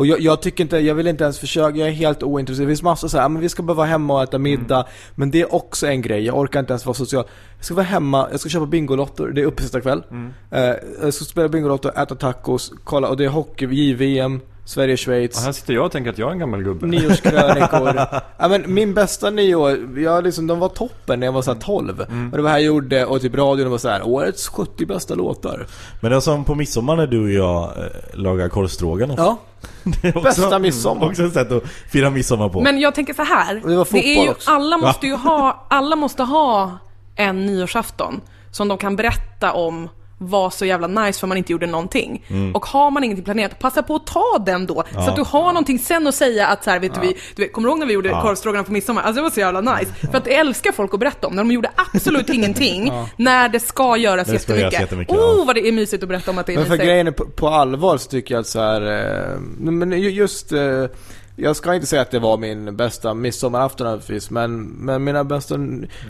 Och jag, jag tycker inte, jag vill inte ens försöka, jag är helt ointresserad. Det finns massor så här, "Ah, men vi ska bara vara hemma och äta middag. Men det är också en grej, jag orkar inte ens vara social. Jag ska vara hemma, jag ska köpa Bingolotto, det är uppesittarkväll. Eh, jag ska spela Bingolotto, äta tacos, kolla, och det är hockey, JVM, Sverige-Schweiz. Och här sitter jag och tänker att jag är en gammal gubbe. Nyårskrönikor. [LAUGHS] ja, men min bästa nyår, jag liksom, de var toppen när jag var såhär 12. Mm. Och det var här jag gjorde, och typ radion var så här årets 70 bästa låtar. Men det är som på midsommar när du och jag eh, lagar korvstroganoff. Ja. [LAUGHS] Det är också- Bästa midsommar. Också ett sätt att fira midsommar på. Men jag tänker så här. Och det var fotboll är ju, också. alla måste ju ha, alla måste ha en nyårsafton som de kan berätta om var så jävla nice för man inte gjorde någonting. Mm. Och har man ingenting planerat, passa på att ta den då. Så att du har någonting sen att säga att så här, vet du, vi, du vet, kommer du ihåg när vi gjorde Ja. korvstroganoff på midsommar? Alltså det var så jävla nice. För att jag älskar folk att berätta om, när de gjorde absolut [LAUGHS] ingenting, när det ska göras det ska jättemycket. göras jättemycket, oh, ja. vad det är mysigt att berätta om att det är Men för mysigt. grejen är på, på allvar så tycker jag att så här, eh, men ju- just eh, jag ska inte säga att det var min bästa midsommarafton naturligtvis, men, men mina bästa,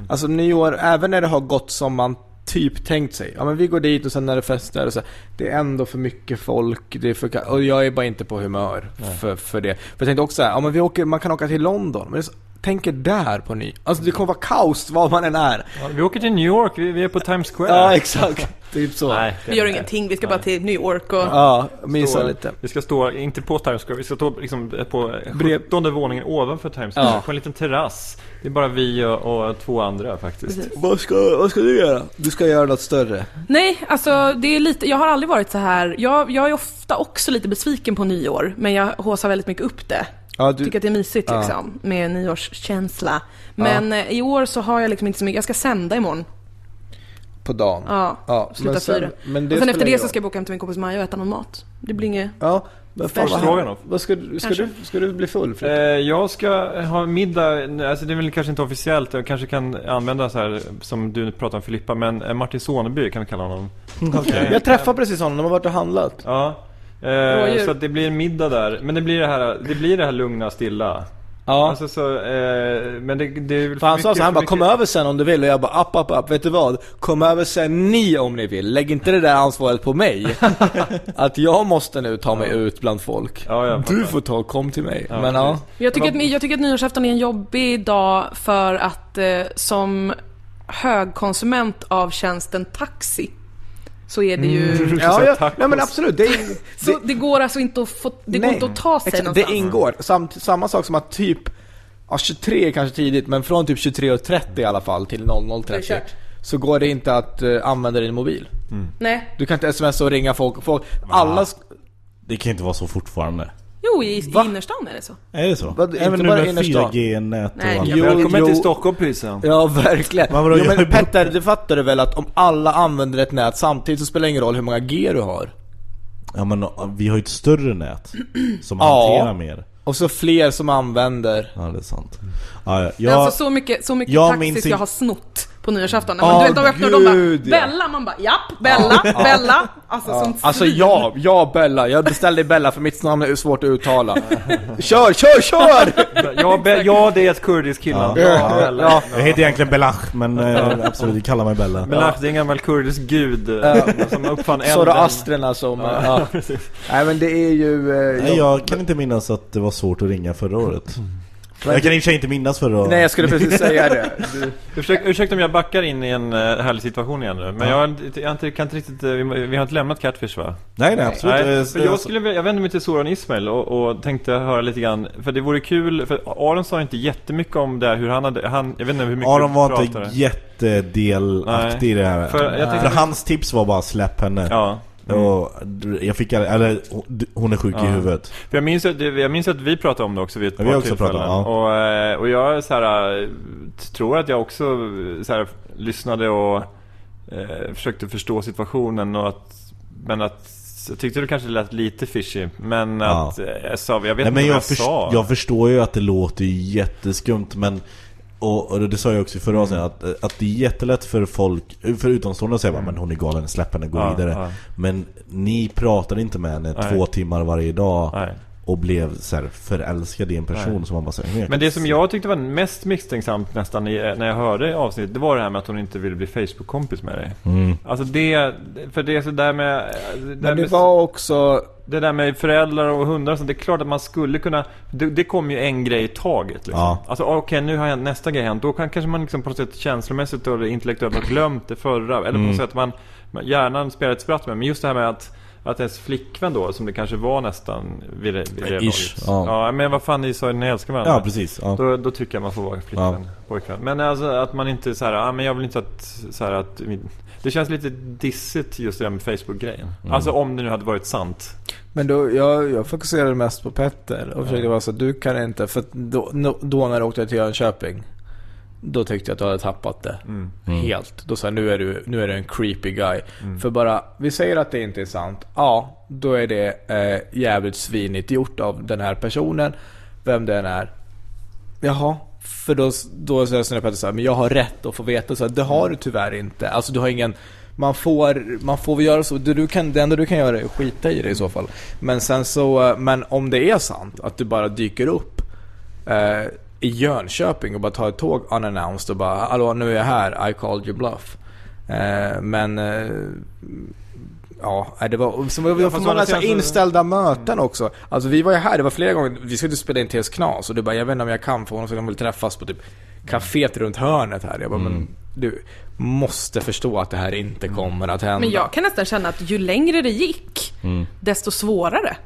alltså nyår, även när det har gått som man typ tänkt sig. Ja men vi går dit och sen är det fester och så. Det är ändå för mycket folk, det är för, och jag är bara inte på humör för, för det. För jag tänkte också så här, ja men vi åker, man kan åka till London, men så, tänker där på ny. Alltså det kommer vara kaos var man än är. Ja, vi åker till New York, vi, vi är på Times Square. Ja exakt, [LAUGHS] typ så. Nej, Vi gör ingenting, vi ska bara till New York och... Ja, mysa lite. Vi ska stå, inte på Times Square, vi ska stå liksom på Brev- 17 våningen ovanför Times Square, Ja. på en liten terrass. Det är bara vi och, och två andra faktiskt. Precis. Vad ska, vad ska du göra? Du ska göra något större. Nej, alltså det är lite, jag har aldrig varit så här. Jag, jag är ofta också lite besviken på nyår, men jag håsar väldigt mycket upp det. Ja, du, Tycker att det är mysigt Ja. liksom, med nyårskänsla. Men eh, i år så har jag liksom inte så mycket, jag ska sända imorgon. på dagen. Ja, Ja, sluta men sen- fyra. men det och sen efter det så ska jag åka hem till min kompis Maja och äta någon mat. Det blir inget... Ja, fan vad ska, du- ska, Kanske. du, ska du bli full Eh, jag ska ha middag, alltså det är väl kanske inte officiellt, jag kanske kan använda så här som du pratade om Filippa, men eh, Martin Soneby kan vi kalla honom. Okej. Jag träffade precis honom, de har varit och handlat. Ja. Eh, Rådjur. så att det blir en middag där, men det blir det här, det blir det här lugna, stilla. Ja. Alltså så, eh, men det, det är väl för han sa så han bara kom över sen om du vill och jag bara app, app, app, vet du vad? Kom över sen ni om ni vill, lägg inte det där ansvaret på mig. [LAUGHS] att jag måste nu ta mig ut bland folk. Ja, Du får ta, kom till mig. Ja, men ja. Jag tycker, att, jag tycker att nyårsafton är en jobbig dag för att eh, som högkonsument av tjänsten taxi så är det ju... Mm. [LAUGHS] Ja, ja, nej men absolut. Det, är, [LAUGHS] Så det går alltså inte att få, det går inte att ta sig exakt, någonstans. Det ingår. Samt, samma sak som att typ, ja 23 är kanske tidigt, men från typ 23.30 i alla fall till Det är 00.30 kört. så går det inte att eh, använda din mobil. Nej. Du kan inte smsa och ringa folk. folk alla, Det kan inte vara så fortfarande. Jo, i, i Va? innerstan är det så. Är det så? Vad, Även inte nu bara med innerstan? 4G-nät och Nej, allt. Jo, Välkommen jo. till Stockholm pysen. Ja, verkligen. Men vadå, jo, jag men Petter, du fattar du väl att om alla använder ett nät samtidigt så spelar det ingen roll hur många G du har. Ja men vi har ju ett större nät som Ja. hanterar mer. Och så fler som använder. Ja det är sant. Ja, ja. Är Jag, alltså så mycket, så mycket jag minns taxis in- jag har snott på nyårsafton. Åh, Men du vet, de öppnar och de bara ja. Bella, man bara japp, Bella, [LAUGHS] Bella. Alltså sånt Alltså ja, ja Bella. Jag beställde Bella för mitt namn är svårt att uttala. [LAUGHS] kör, kör, kör! Ja, be, ja, det är ett kurdiskt killnamn. Ja. Ja, Bella. Ja. jag heter egentligen Belach men eh, absolut, vi kallar mig Bella. Belach, det är en gammal kurdisk gud eh, som uppfann elden. Zoroastrerna som... Ja. Ja. Nej men det är ju... Eh, Nej, jag kan inte minnas att det var svårt att ringa förra året. Jag kan i och för sig inte minnas förra året. Nej jag skulle precis säga det. [LAUGHS] Du, Ursäk, ursäkta om jag backar in i en uh, härlig situation igen nu, men jag, inte- jag, har inte, kan inte riktigt, eh, vi, vi har inte lämnat Catfish va? nej, nej absolut. Nej, Eh, för jag, skulle, jag vänder mig till Soran Ismail och, och tänkte höra lite grann, för det vore kul, för Aron sa inte jättemycket om det, hur han hade, han, jag vet inte hur mycket Aron var pratade. inte jättedelaktig i det här. För För, jag tänkte- hans tips var bara släpp henne. Ja, Och jag fick, eller hon är sjuk Ja. i huvudet. För jag, minns att, jag minns att vi pratade om det också vid ett Ja, par vi tillfällen. pratat, ja. och, eh, och jag så här, eh, tror att jag också så här, lyssnade och eh, försökte förstå situationen. Och att, men att jag tyckte det kanske lät lite fishy. Men Ja. att eh, jag sa, jag vet Nej, inte men vad jag, jag, sa. jag förstår ju att det låter jätteskumt men och, och det sa jag också i förra avsnittet att, att det är jättelätt för folk, för utomstående att säga bara, men hon är galen, släpp henne, gå Ja, vidare ja. Men ni pratade inte med henne Nej. två timmar varje dag Nej. Och blev så här förälskad i en person Nej. som man bara säger Men det som jag tyckte var mest misstänksamt nästan i, när jag hörde avsnittet, det var det här med att hon inte ville bli Facebook-kompis med dig. Mm. Alltså det, för det är så där med... Det där Men det med, var också... Det där med föräldrar och hundar och sånt, det är klart att man skulle kunna... Det, det kommer ju en grej i taget liksom. Ja. Alltså okej, nu har hänt nästa grej hänt. Då kan kanske man liksom på något sätt känslomässigt och intellektuellt ha glömt det förra. Eller på Mm. något sätt man, man hjärnan spelar ett spratt med. Men just det här med att att ens flickvän då, som det kanske var nästan vid det, vid det Ish, ja. ja. men vad fan ni sa ju ni älskar varandra. Ja, precis, ja. Då, då tycker jag man får vara flickvän, pojkvän. Men alltså att man inte så här, ja men jag vill inte att, så här att Det känns lite dissigt just det där med Facebook-grejen. Mm. Alltså om det nu hade varit sant. Men då, jag, jag fokuserade mest på Petter och försökte vara så du kan inte, för då, då när jag åkte till Jönköping Då tyckte jag att du hade tappat det Mm. helt. Då sa jag, nu är du, nu är du en creepy guy. För bara, vi säger att det inte är sant. Ja, då är det eh, jävligt svinigt gjort av den här personen. Vem den är. Jaha, för då, då säger Petter så här, men jag har rätt att få veta. Så här, det har du tyvärr inte. Alltså du har ingen... Man får, man får väl göra så. Du, du kan, det enda du kan göra är att skita i det i så fall. Men sen så, eh, men om det är sant att du bara dyker upp eh, i Jönköping och bara tar ett tåg unannounced och bara Hallå nu är jag här, I called you bluff. Eh, men eh, Ja, det var, så var Ja, för många så här sidan så- inställda möten också. Alltså vi var ju här, det var flera gånger, vi skulle spela in TS Knas och du bara, jag vet inte om jag kan för honom så de vill träffas på typ kaféet runt hörnet här. Jag bara, Mm. men du måste förstå att det här inte kommer att hända. Men jag kan nästan känna att ju längre det gick, Mm. desto svårare.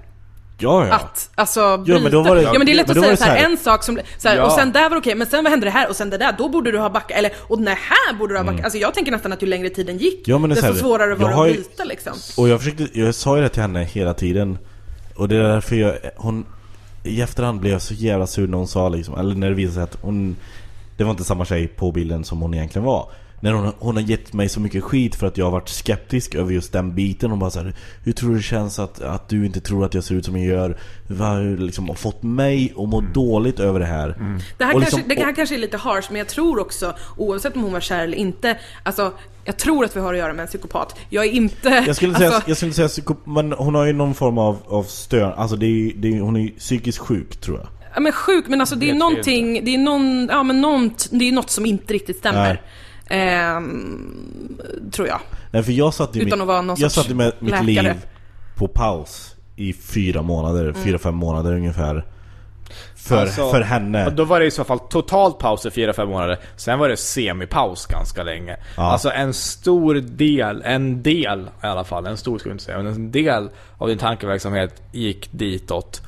Ja, ja. Att, alltså bryta. Ja, men då var det- ja men det är lätt att säga så här, en sak som, så här, Ja. och sen där var det okej, men sen vad hände det här och sen det där, då borde du ha backat, eller och den här borde du ha backat. Alltså jag tänker nästan att ju längre tiden gick, Mm. Ja, men det desto här, svårare var det att byta liksom. Och jag försökte, jag sa ju det till henne hela tiden Och det är därför jag, hon I efterhand blev jag så jävla sur när hon sa liksom, eller när det visade sig att hon Det var inte samma tjej på bilden som hon egentligen var när hon, hon har gett mig så mycket skit för att jag har varit skeptisk över just den biten. Hon bara så här, Hur tror du det känns att, att du inte tror att jag ser ut som jag gör? Vad, liksom, och fått mig att må dåligt över det här? Det här, kanske, liksom- det här kanske är lite harsh, men jag tror också, oavsett om hon var kär eller inte, alltså jag tror att vi har att göra med en psykopat. Jag är inte... Jag skulle säga, alltså, jag skulle säga psyko- men hon har ju någon form av, av stör, alltså det är, det är, hon är ju psykiskt sjuk tror jag. Ja men sjuk, men alltså det är någonting, det är någon, ja men nånt, det är något som inte riktigt stämmer. Ehm, tror jag. Nej för jag satte ju Utan mitt, att vara någon jag satte med mitt läkare. liv på paus i fyra månader, Mm. fyra, fem månader ungefär För, Alltså, för henne då var det i så fall totalt paus i 4-5 månader. Sen var det semipaus ganska länge. Ja. Alltså en stor del, en del i alla fall, en stor skulle jag inte säga, men en del av din tankeverksamhet gick ditåt.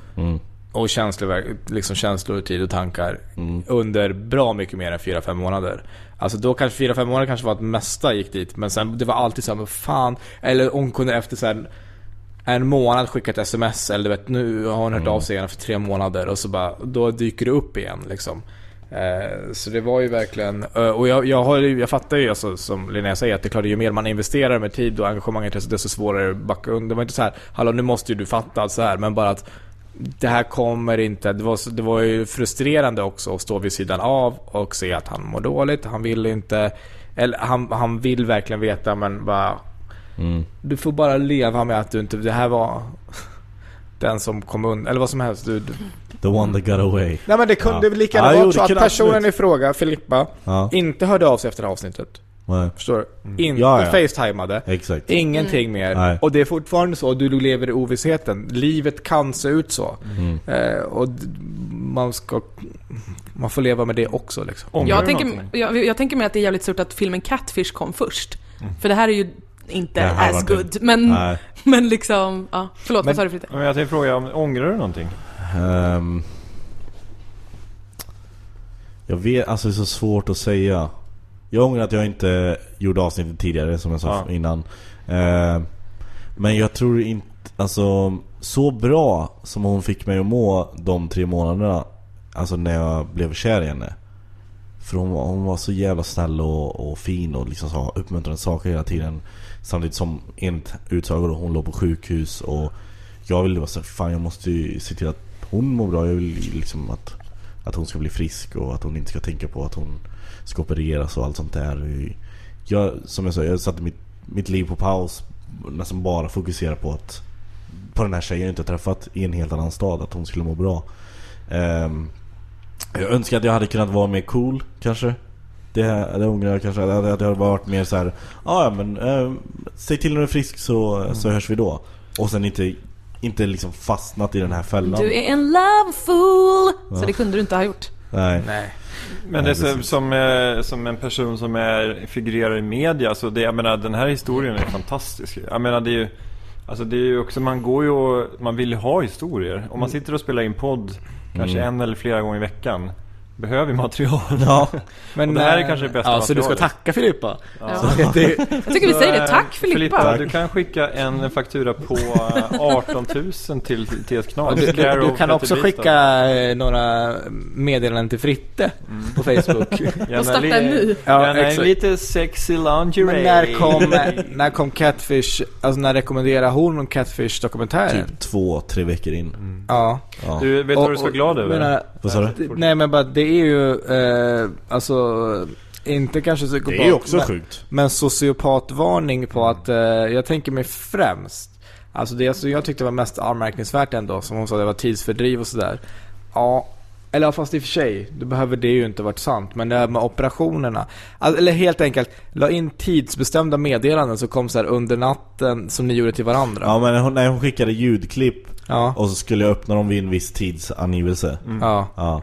Och känsloverk, liksom känslor, tid och tankar Mm. under bra mycket mer än 4-5 månader. Alltså då kanske 4-5 månader kanske var att mesta gick dit, men sen det var alltid så här, men fan. Eller hon kunde efter så här, en månad skicka ett sms eller du vet nu har hon hört Mm. av sig igen för tre månader och så bara då dyker det upp igen liksom. Eh, så det var ju verkligen, eh, och jag, jag, har, jag fattar ju alltså, som Linnea säger att det är klart ju mer man investerar med tid och engagemang desto svårare att backa undan. Det var inte så här, hallå nu måste ju du fatta så här men bara att det här kommer inte, det var, det var ju frustrerande också att stå vid sidan av och se att han mår dåligt, han vill inte, eller han, han vill verkligen veta men bara Mm. du får bara leva med att du inte, det här var den som kom undan, eller vad som helst. Du, du. The one that got away Nej men det kunde Ja. lika Ja, gärna jo, vara det så att personen absolut. i fråga, Filippa, Ja, inte hörde av sig efter avsnittet. Nej, Förstår du? Inte Mm. Ja, ja. facetimade. exakt Ingenting mer. Nej. Och det är fortfarande så, du lever i ovissheten. Livet kan se ut så. Mm. Eh, och man ska... Man får leva med det också liksom. Ångrar Jag tänker, jag, jag tänker mig att det är jävligt surt att filmen Catfish kom först. För det här är ju inte Det as inte- good, men, Nej [LAUGHS] men liksom, ja. Förlåt, Men- vad sa du Fritte? Men jag tänkte fråga, om, ångrar du någonting? Ehm, Jag vet, alltså det är så svårt att säga Jag ångrar att jag inte gjorde avsnittet tidigare som jag sa Ja. innan. Ehm, Men jag tror inte, alltså så bra som hon fick mig att må de tre månaderna Alltså när jag blev kär i henne. För hon var, hon var så jävla snäll och, och fin och liksom sa uppmuntrande saker hela tiden. Samtidigt som enligt utsago då, hon låg på sjukhus och Jag ville bara säga fan jag måste ju se till att hon mår bra. Jag vill liksom att, att hon ska bli frisk och att hon inte ska tänka på att hon ska opereras och allt sånt där jag, Som jag sa, jag satte mitt, mitt liv på paus Nästan bara fokusera på att På den här tjejen jag inte träffat i en helt annan stad Att hon skulle må bra Ehm, Jag önskar att jag hade kunnat vara mer cool kanske det, det ångrar jag kanske att jag hade varit mer så här. "Ah, ja men eh, Säg till när du är frisk så, så hörs vi då Och sen inte Inte liksom fastnat i den här fällan Du är en love fool! Så Ja. det kunde du inte ha gjort. Nej Nej. Men det är som, eh, som en person som är, figurerar i media, så det, jag menar den här historien är fantastisk. Jag menar det är ju, alltså det är ju också, man går ju och, man vill ju ha historier. Om man sitter och spelar in podd, kanske Mm. en eller flera gånger i veckan, behöver material. [LAUGHS] Ja Men, Och det här är eh, kanske det bästa Ja, så du ska materialet. tacka Filippa. Ja. Så det, [LAUGHS] Jag tycker vi säger det. eh, Tack Filippa! du kan skicka en faktura på eh, 18 000 till TS Knas. du, du, du kan också skicka eh, några meddelanden till Fritte på Facebook. [LAUGHS] Gärna Och starta en ny. Ja, Gärna en lite sexy lingerie. Men när kom, när kom Catfish, alltså när rekommenderar hon Catfish-dokumentären? Typ två, tre veckor in Ja. ja. Du, vet du vad du ska vara glad över? menar, Vad sa du? Nej men bara det är ju, eh, alltså, inte kanske psykopat. Det är också men, sjukt. Men sociopatvarning på att, eh, jag tänker mig främst Alltså det som jag tyckte var mest anmärkningsvärt ändå, som hon sa, det var tidsfördriv och sådär. Ja, eller fast i och för sig, då behöver det ju inte varit sant Men det här med operationerna. Alltså, Eller helt enkelt, la in tidsbestämda meddelanden som kom så här under natten som ni gjorde till varandra. Ja men hon, nej, hon skickade ljudklipp Ja, Och så skulle jag öppna dem vid en viss tidsangivelse. Ja. Ja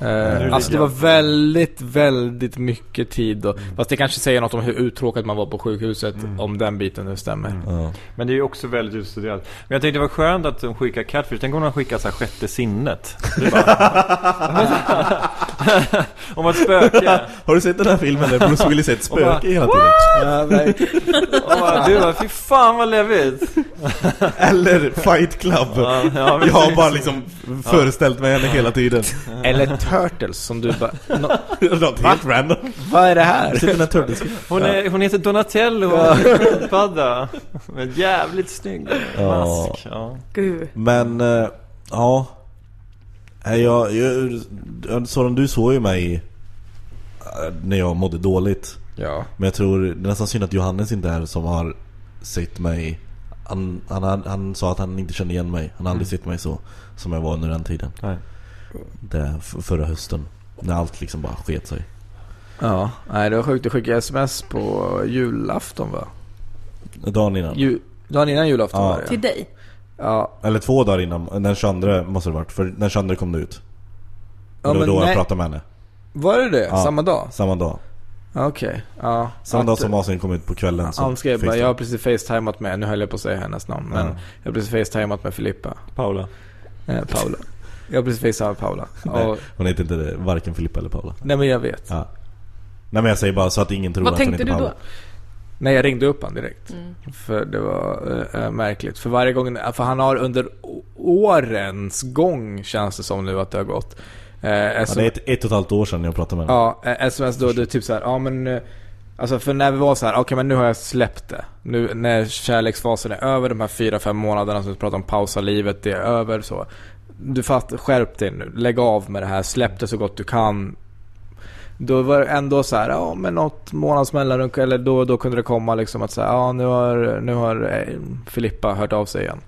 Eh, alltså det var väldigt, väldigt mycket tid och, Fast det kanske säger något om hur uttråkad man var på sjukhuset Om den biten nu stämmer Ja. Men det är ju också väldigt utstuderat. Men jag tänkte det var skönt att de skickar Catfish. Tänk om de skickar så här sjätte sinnet. [LAUGHS] Om ett spöke. Har du sett den här filmen där Bruce Willis är ett spöke hela tiden? ja, nej. Och bara, du bara, fy fan vad läbbigt. Eller Fight Club Ja, ja, Jag har bara liksom föreställt mig henne hela tiden Eller Turtles som du bara [LAUGHS] no, Något helt random Vad är det här? Sitter den här Turtles Hon, är, hon heter Donatello Padda Med jävligt snygg Ja. mask. Ja. Gud. Men, eh, ja Nej, jag, jag, Soran du såg ju mig eh, När jag mådde dåligt Ja, Men jag tror, det är nästan synd att Johannes inte är här som har sett mig han, han, han, han sa att han inte kände igen mig Han har aldrig sett mig så Som jag var under den tiden Nej. Det, Förra hösten När allt liksom bara sket sig ja. Nej det var sjukt, du skickade sms på julafton va? Dagen innan Ju, dagen innan julafton Ja. var det Till dig. ja. Eller två dagar innan, den 22 måste det varit För den 22 kom det ut Ja, det var då jag nej. pratade med henne Var det det? Ja. Samma dag? Samma dag Okej, ja Samma dag som avsnittet kom ut på kvällen så Han skrev bara, jag har precis facetimat med, nu höll jag på att säga hennes namn, men Ja. jag har precis facetimat med Filippa, Paula eh, Paula. Jag precis facetimat med Paula. Nej, Och, hon heter inte det, varken Filippa eller Paula nej men jag vet. ja. Nej men jag säger bara så att ingen tror Vad att hon tänkte heter du Paula då? Nej jag ringde upp han direkt. Mm. För det var eh, eh, märkligt. För varje gång, för han har under å- årens gång känns det som nu att det har gått. Eh, ja, Det är ett, ett och ett halvt år sedan jag pratade med henne ja, eh, sms då, det är typ så här, ja men eh, Alltså för när vi var så här, okej men nu har jag släppt det. Nu när kärleksfasen är över, de här fyra, fem månaderna som vi pratar om pausa livet, det är över så. Du fatt, skärp dig nu, lägg av med det här, släpp det så gott du kan. Då var det ändå så här, ja men något månads mellanrum eller då och då kunde det komma liksom att säga, ja nu har, nu har eh, Filippa hört av sig igen.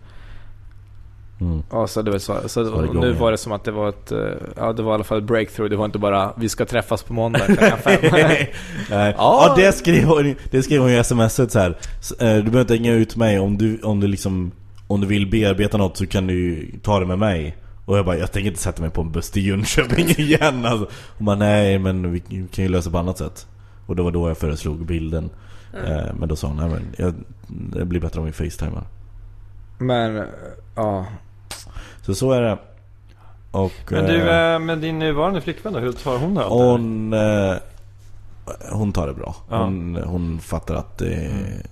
mm. Ja, så det var så, så var det nu var det som att det var ett, eh, ja det var i alla fall ett breakthrough. Det var inte bara, vi ska träffas på måndag klockan fem. [LAUGHS] Nej. [LAUGHS] Ja, det skrev hon, det skrev hon i smset så här. Eh, Du behöver inte hänga ut mig om du, om du liksom Om du vill bearbeta något så kan du ta det med mig Och jag bara, jag tänker inte sätta mig på en buss till Jönköping [LAUGHS] igen alltså. Hon bara, nej men vi kan ju lösa på annat sätt Och det var då jag föreslog bilden eh, Men då sa hon, nej men jag, det blir bättre om vi facetimar Men, eh, ja. Så så är det Och Men du, eh, med din nuvarande flickvän då? Hur tar hon det? Hon, hon tar det bra. Ja. Hon, hon fattar att, det, att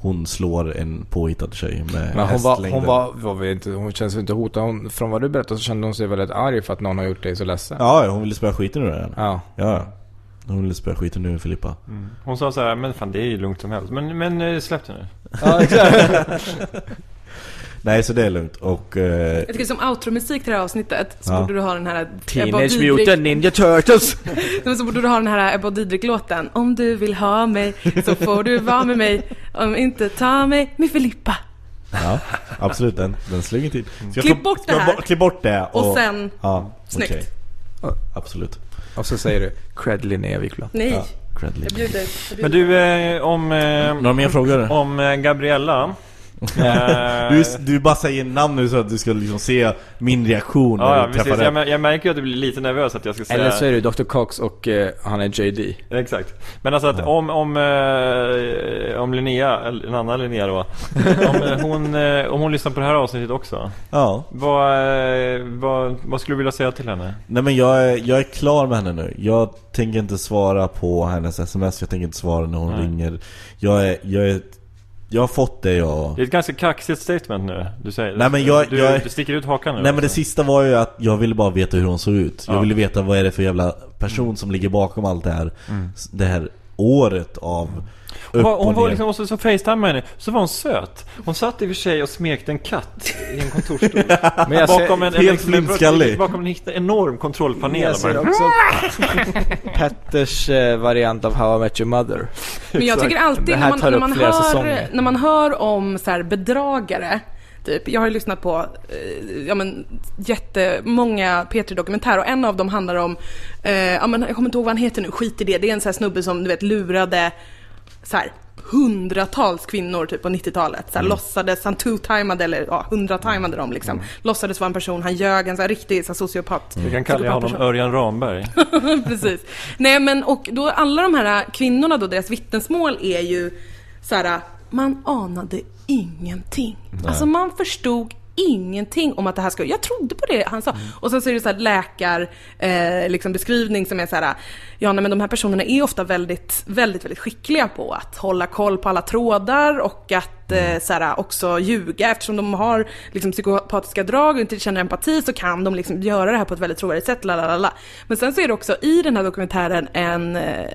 hon slår en påhittad tjej med Men hon var, hästlängder. hon var, var inte, hon känns inte hotad. Hon, från vad du berättade så kände hon sig väldigt arg för att någon har gjort dig så ledsen. Ja, hon ville spöa skiten ur den. Ja. Ja. Hon ville spöa skiten ur Filippa. Hon sa så här, men fan det är ju lugnt som helst. Men, men eh, släpp det nu. Ja, exakt. [LAUGHS] Nej, så det är lugnt. Och... Eh, Jag tycker som outro-musik till det här avsnittet så Ja. borde du ha den här Teenage Mutant Ninja Turtles! [LAUGHS] Men så borde du ha den här Ebba Didrik-låten. Om du vill ha mig så får du vara med mig. Om inte ta mig med Filippa. ja, absolut. Den, den slänger till. Ska jag Klipp bort ska det här. Klipp bort det. Och sen- Ja, Snyggt. okej. Absolut. Och så säger du, cred Linnea Wiklund. Nej, Ja, jag bjuder. Jag Men bjuder. du, eh, om... Eh, Några mer frågor? om eh, Gabriella. Eh, [LAUGHS] Du, du bara säger namn nu så att du ska liksom se min reaktion Ja, när ja du precis. Jag, jag märker ju att du blir lite nervös att jag ska säga... Eller så är du Dr. Cox och eh, han är JD. Exakt. Men alltså att om, om, eh, om Linnea, en annan Linnea då. om, eh, hon, eh, om hon lyssnar på det här avsnittet också. Ja. Vad, eh, vad, vad skulle du vilja säga till henne? Nej men jag är, jag är klar med henne nu. Jag tänker inte svara på hennes sms, jag tänker inte svara när hon Nej. ringer. Jag är, jag är, jag har fått det jag... Det är ett ganska kaxigt statement nu, du säger. Nej, men jag- du, jag- du sticker ut hakan nu. Nej men det sista var ju att jag ville bara veta hur hon såg ut. Jag Ja. ville veta vad är det för jävla person som ligger bakom allt det här. Det här året av Hon var, hon var liksom, och så, så facetimade henne, så var hon söt. Hon satt i och för sig och smekte en katt i en kontorsstol. [LAUGHS] Men jag ser, bakom en, helt en, flintskallig. Bakom en enorm kontrollpanel. jag ser också [LAUGHS] Petters eh, variant av How I Met Your Mother. Men jag tycker alltid när man, när man, hör, säsonger. när man hör om så här bedragare Typ, jag har ju lyssnat på eh, ja, men, jättemånga P3-dokumentärer och en av dem handlar om, eh, ja, men, jag kommer inte ihåg vad han heter nu, skit i det. Det är en sån här snubbe som du vet lurade så här, hundratals kvinnor typ på 90-talet. Så här, Låtsades, han two-timade eller ja, hundra-timade dem liksom. Låtsades vara en person, han ljög, en så här, riktig så här, sociopat. Vi kan kalla honom. Örjan Ramberg. [LAUGHS] Precis. Nej men och då alla de här kvinnorna då, deras vittnesmål är ju så här, man anade ingenting. Alltså man förstod ingenting om att det här ska, jag trodde på det han sa. Och sen så är det så här läkar, eh, liksom beskrivning som är så här, ja nej, men de här personerna är ofta väldigt, väldigt, väldigt skickliga på att hålla koll på alla trådar och att eh, så här, också ljuga eftersom de har liksom psykopatiska drag och inte känner empati så kan de liksom göra det här på ett väldigt trovärdigt sätt, lalalala. Men sen så är det också i den här dokumentären en eh,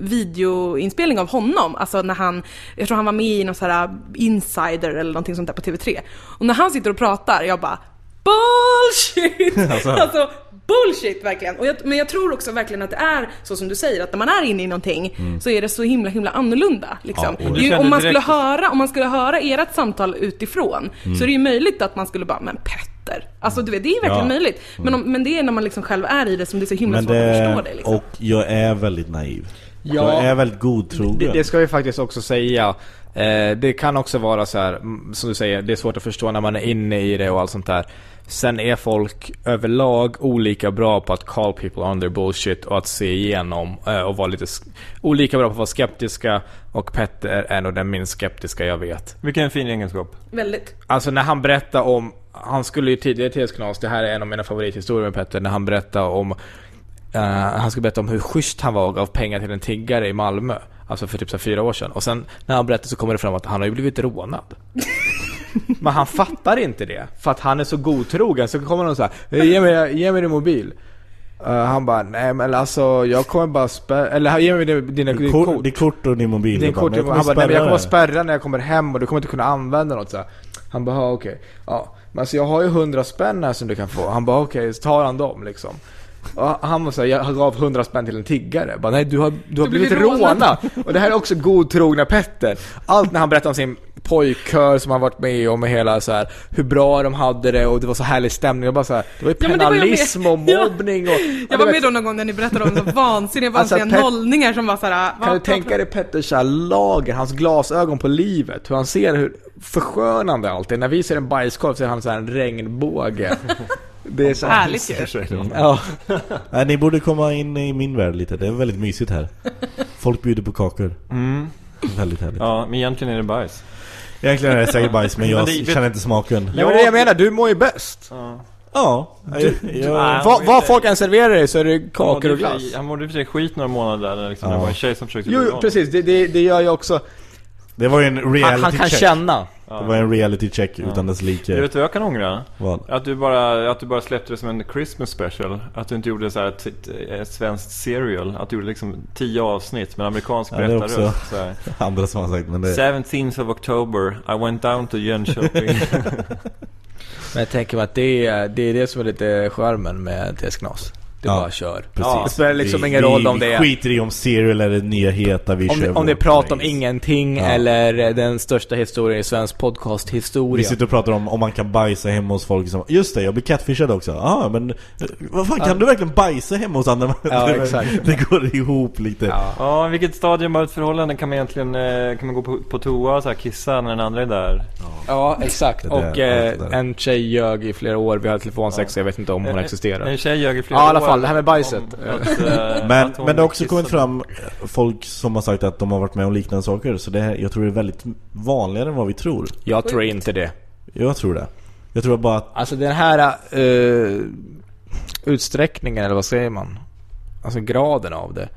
videoinspelning av honom, alltså när han, jag tror han var med i någon så här insider eller någonting sånt där på TV3. Och när han sitter och pratar, jag bara bullshit! [LAUGHS] alltså, bullshit verkligen. Och jag, men jag tror också verkligen att det är så som du säger, att när man är inne i någonting så är det så himla himla annorlunda. Liksom. Ja, ju, om, man skulle höra, om man skulle höra ert samtal utifrån så är det ju möjligt att man skulle bara, men Petter. Alltså du vet, det är verkligen Ja. möjligt. Men, om, men det är när man liksom själv är i det som det är så himla Men svårt att det, förstå det. Liksom. och jag är väldigt naiv. Ja. Jag är väldigt godtrogen. Det, det ska vi faktiskt också säga. Eh, det kan också vara så här, mm, som du säger, det är svårt att förstå när man är inne i det och allt sånt där. Sen är folk överlag olika bra på att call people on their bullshit och att se igenom eh, och vara lite olika bra på att vara skeptiska och Petter är nog den minst skeptiska jag vet. Vilken fin egenskap. Väldigt. Alltså när han berättar om, han skulle ju tidigare till Knas, det här är en av mina favorithistorier med Petter, när han berättar om eh, han skulle berätta om hur schysst han var och gav pengar till en tiggare i Malmö. Alltså för typ så fyra år sedan. Och sen när han berättar så kommer det fram att han har ju blivit rånad. Men han fattar inte det. För att han är så godtrogen. Så kommer någon så här, ge mig, ge mig din mobil. Eh, han bara, nej men alltså jag kommer bara spärra, eller ge mig dina, din kort, kort. ditt kort och din mobil. Din Jag bara, kort, men jag han bara, nej, men jag kommer spärra när jag kommer hem och du kommer inte kunna använda något så här. Han bara, "Ja, okej. Ja, men alltså jag har ju 100 spänn här som du kan få. Han bara, okej, så tar han dem liksom. Och han var så här, jag gav 100 spänn till en tiggare. Jag bara, nej du har, du har Du blivit rånad. Och det här är också godtrogna Petter. Allt när han berättar om sin pojkkör som han varit med om och hela så här hur bra de hade det och det var så härlig stämning och bara så här, det var ju Ja, var jag och [LAUGHS] mobbning och... Jag var med då någon gång när ni berättade om så [LAUGHS] vansinniga, Alltså, vansinniga Pet- nollningar som var såhär... Kan du tänka dig Petters så här lager, hans glasögon på livet, hur han ser hur förskönande allt är. När vi ser en bajskorv så är han så här en regnbåge. [LAUGHS] Det är så Härligt ju. Ja. Nej, ni borde komma in i min värld lite. Det är väldigt mysigt här. Folk bjuder på kakor. Mm. Väldigt härligt. Ja, men egentligen är det bajs. Egentligen är det säkert bajs, men jag [LAUGHS] Men det- känner inte smaken. Nej men det jag menar, du mår ju bäst. Ja. Ja. Vad vad folk än serverar dig så är det kakor och glass. Han mådde i skit några månader där liksom. Ja. Det var en tjej som försökte Jo, precis. Det, det, det gör jag också. Det var ju en reality Han, han kan check. känna. Det var en reality check utan dess like. vet vad jag kan ångra? Vad? Att du, bara, att du bara släppte det som en Christmas special. Att du inte gjorde så här ett, ett, ett svenskt serial. Att du gjorde liksom tio avsnitt med amerikansk Ja, det är berättarröst. också- så här. [LAUGHS] Andra som har sagt men det... 17th of October, I went down to Jönköping. [LAUGHS] Men jag tänker mig att det är, det är det som är lite charmen med TS Knas. Det Ja, bara kör. Precis. Det spelar liksom vi, ingen vi, roll om vi det är... skiter i om serial eller nya heta, vi Om om det är prat om ingenting Ja. eller den största historien i svensk Vi podcast-historia. sitter och pratar om om man kan bajsa hemma hos folk som Just det, jag blir catfishad också. Ja, men eh, vad fan, kan Ja. du verkligen bajsa hemma hos andra? Ja, det, exakt. [LAUGHS] det går ihop lite. Ja. ja, vilket stadium av ett förhållande kan man egentligen eh, kan man gå på, på toa och så här kissa när den andra är där? Ja, exakt. Där, och eh, där. en tjej ljög i flera år. Vi hade telefonsex, så jag vet inte om hon En- existerar. En tjej ljög i flera Ja, år fall, det här med bajset. att, [LAUGHS] eh, Men, att men det har också kissade. kommit fram folk som har sagt att de har varit med om liknande saker Så det här, jag tror det är väldigt vanligare än vad vi tror Jag tror inte det. Jag tror det Jag tror bara att Alltså den här eh, utsträckningen, eller vad säger man? Alltså graden av det.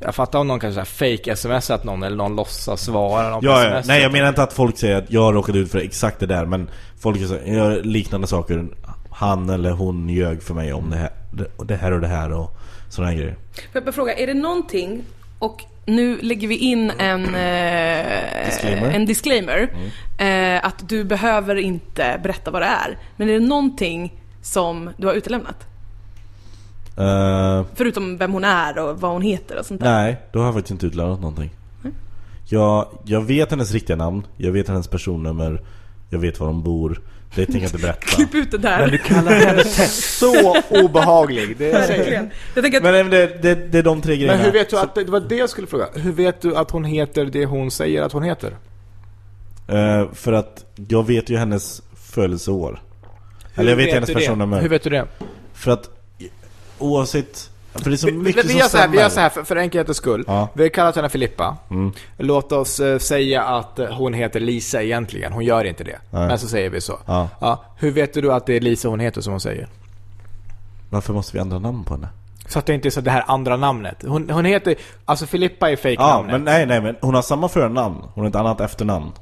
Jag fattar om någon kanske fake smsat någon eller någon låtsas svara någon på Ja, ja. sms. Nej jag menar inte att folk säger att jag har råkat ut för exakt det där Men folk säger, gör liknande saker Han eller hon ljög för mig om det här, det- här och det här och sådana här grejer Får jag bara fråga, är det någonting, och nu lägger vi in en, eh, Disclaimer. en disclaimer, eh, att du behöver inte berätta vad det är. Men är det någonting som du har utelämnat? Eh, Förutom vem hon är och vad hon heter och sånt där. Nej, då har jag faktiskt inte utlämnat någonting jag, jag vet hennes riktiga namn Jag vet hennes personnummer Jag vet var de bor Det tänker jag inte berätta [LAUGHS] Klipp ut det där. Du kallar henne Tess. Så obehaglig. Det är Verkligen. Jag tänker att, Men men det, det, det är de tre grejerna Men hur vet du att, det var det jag skulle fråga. Hur vet du att hon heter det hon säger att hon heter? Eh, För att jag vet ju hennes födelseår Eller jag vet, hennes du det? personnummer Hur vet du det? För att oavsett För det är så Vi, mycket vi, som gör så här, vi gör så här för, för enkelhetens skull. Ja. Vi har kallat henne Filippa. Mm. Låt oss eh, säga att hon heter Lisa egentligen. Hon gör inte det. Nej. Men så säger vi så. Ja. Hur vet du att det är Lisa hon heter som hon säger? Varför måste vi ändra namn på henne? Så att det inte är så det här andra namnet. Hon, hon heter, alltså Filippa är Ja, fake-namnet. men nej, nej, men hon har samma förnamn Hon har ett annat efternamn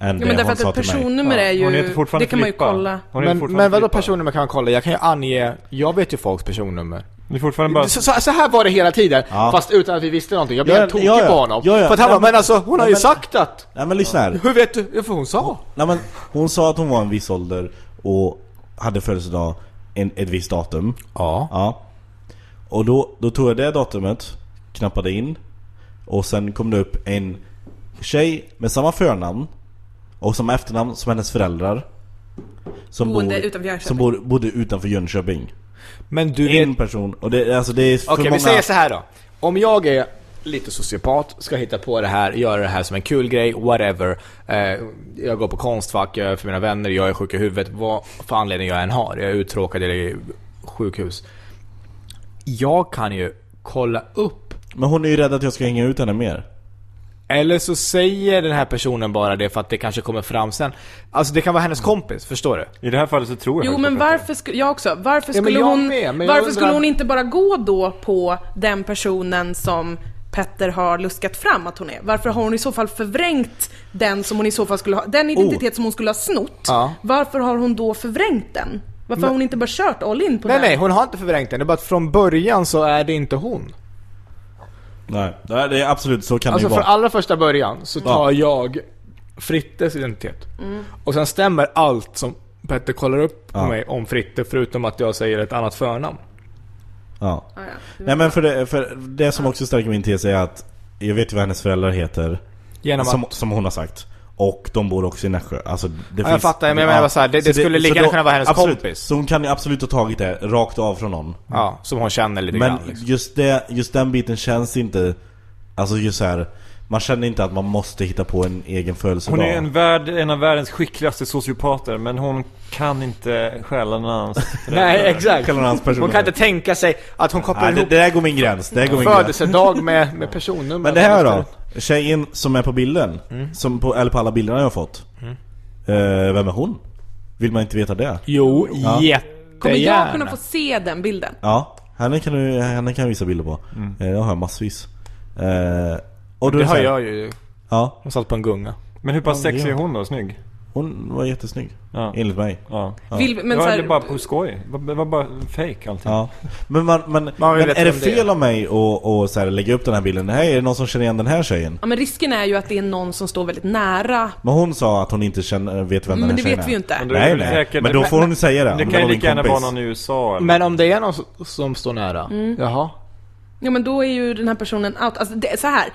Än ja, det men därför hon att sa ett till mig personnummer är Hon heter ju, fortfarande det kan man ju Filippa. kolla. Hon heter men, fortfarande men vadå Filippa. personnummer kan man kolla? Jag kan ju ange, jag vet ju folks personnummer. Det är fortfarande bara... Så, så, här var det hela tiden, Ja. fast utan att vi visste någonting. Jag blev Ja, tokig ja, ja. på honom. Ja, ja. För att han Nej, bara, men- men alltså hon har Nej, ju men- sagt att... Nej men lyssna här Hur vet du? Ja, för hon sa. Nej men hon sa att hon var en viss ålder Och hade födelsedag en, ett visst datum Ja. Ja Och då, då tog jag det datumet Knappade in Och sen kom det upp en tjej med samma förnamn Och samma efternamn som hennes föräldrar Som, Boende bor, utanför Jönköping. som bor, bodde utanför Jönköping Men du vet... En person, och det, alltså det är för Okej, många vi säger så här då. Om jag är lite sociopat, ska hitta på det här, göra det här som en kul grej, whatever. Eh, jag går på konstfack, jag är för mina vänner, jag är sjuk i huvudet, vad för anledning jag än har. Jag är uttråkad eller sjukhus. Jag kan ju kolla upp. Men hon är ju rädd att jag ska hänga ut henne mer Eller så säger den här personen bara det för att det kanske kommer fram sen. Alltså det kan vara hennes kompis, förstår du? I det här fallet så tror jag Jo men varför skulle, jag också, varför Ja, men skulle jag hon, med, men jag varför undrar- skulle hon inte bara gå då på den personen som Petter har luskat fram att hon är? Varför har hon i så fall förvrängt den som hon i så fall skulle ha, den identitet som hon skulle ha snott? Oh. Ja. Varför har hon då förvrängt den? Varför har hon inte bara kört all in på Nej den? nej, hon har inte förvrängt den. Det är bara att från början så är det inte hon. Nej, det är- det är absolut, så kan Alltså det ju från vara allra första början så tar jag Frittes identitet. Och sen stämmer allt som Petter kollar upp på Ja. mig om Fritte förutom att jag säger ett annat förnamn. Ja. Ah, ja. Nej men för det, för det som också stärker min tes är att Jag vet ju vad hennes föräldrar heter Genom som, att... som hon har sagt Och de bor också i Nässjö alltså, det jag fattar, men jag menar bara så här, det- så det skulle lika gärna kunna vara hennes absolut, kompis. Så hon kan ju absolut ha tagit det rakt av från någon Ja, som hon känner lite Men grann liksom. just, det, just den biten känns inte Alltså just så här. Man känner inte att man måste hitta på en egen födelsedag Hon är en, värld, en av världens skickligaste sociopater men hon kan inte stjäla någon annans [LAUGHS] Nej, exakt. Hon kan inte tänka sig att hon kopplar Nej, det, ihop det där går min gräns, det där går min gräns födelsedag med, med personnummer. Men det här då? Tjejen som är på bilden, Mm. som på, eller på alla bilderna jag har fått eh, Vem är hon? Vill man inte veta det? Jo, Ja. jättegärna. Kommer jag kunna få se den bilden? Ja, henne kan, du, henne kan jag visa bilder på eh, Jag har massvis eh, och Det har jag ju. Ja, Hon satt på en gunga. Men hur pass Ja, sexig är hon då? Snygg? Hon var jättesnygg. Ja. Enligt mig. Ja. Ja. Vill, men det så var här, bara på skoj. Det var, det bara fake allting. Ja. Men, man, men, Man men är det vem det fel av mig att, att så här, lägga upp den här bilden? Hej, är det någon som känner igen den här tjejen? ja, men risken är ju att det är någon som står väldigt nära. Men hon sa att hon inte känner, vet vem den Men här det tjejen vet är. vi ju inte. Men då är Nej, det nej. säkert- men då får hon säga det. Det kan ju lika gärna vara någon i USA eller? Men om det är någon som- som står nära? Mm. Jaha. Ja men då är ju den här personen out. Alltså det så här.